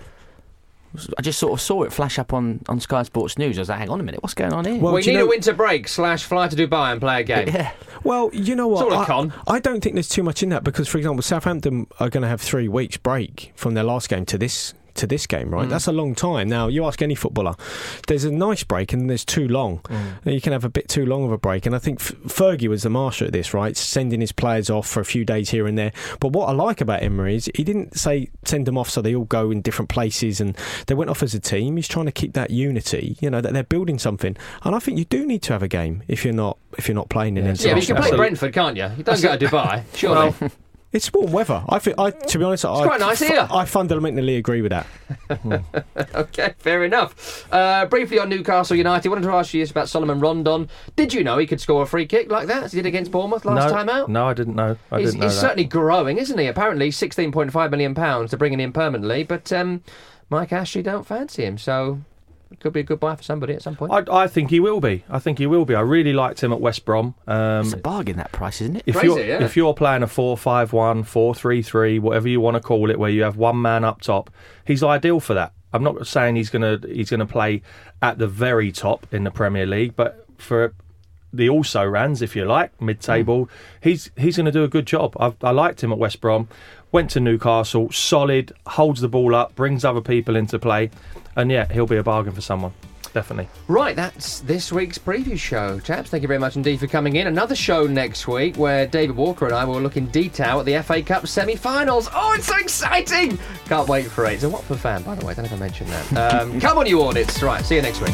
I just sort of saw it flash up on, on Sky Sports News. I was like, hang on a minute, what's going on here? Well, we need know- a winter break slash fly to Dubai and play a game. yeah. Well, you know what? It's all a I, con. I don't think there's too much in that because, for example, Southampton are going to have three weeks break from their last game to this to this game, right? Mm. That's a long time. Now, you ask any footballer, there's a nice break and there's too long. Mm. You can have a bit too long of a break, and I think F- Fergie was the master at this, right? Sending his players off for a few days here and there. But what I like about Emery is he didn't say send them off so they all go in different places and they went off as a team. He's trying to keep that unity, you know, that they're building something. And I think you do need to have a game if you're not if you're not playing in Yeah, international. Yeah, but you can play Absolutely. Brentford, can't you? You don't go to Dubai, <laughs> surely. It's warm weather. I think. I to be honest, I, quite nice here. I fundamentally agree with that. <laughs> Okay, fair enough. Uh, briefly on Newcastle United, wanted to ask you this about Salomon Rondon. Did you know he could score a free kick like that as he did against Bournemouth last no, time out? No, I didn't know. I he's didn't know he's that. certainly growing, isn't he? Apparently, £16.5 million to bring him in permanently, but um, Mike Ashley don't fancy him, so could be a good buy for somebody at some point. I, I think he will be. I think he will be. I really liked him at West Brom. Um, It's a bargain that price, isn't it? if Crazy, you're yeah. if you're playing a 4-5-1, 4-3-3, whatever you want to call it, where you have one man up top, he's ideal for that. I'm not saying he's gonna he's gonna play at the very top in the Premier League, but for the also rans, if you like, mid-table, he's he's going to do a good job. I, I liked him at West Brom. Went to Newcastle, solid, holds the ball up, brings other people into play, and yeah, he'll be a bargain for someone, definitely. Right, that's this week's preview show. Chaps, thank you very much indeed for coming in. Another show next week where David Walker and I will look in detail at the FA Cup semi finals. Oh, it's so exciting! Can't wait for it. It's a Watford fan, by the way. I don't know if I mentioned that. <laughs> Um, come on, you audits. Right, see you next week.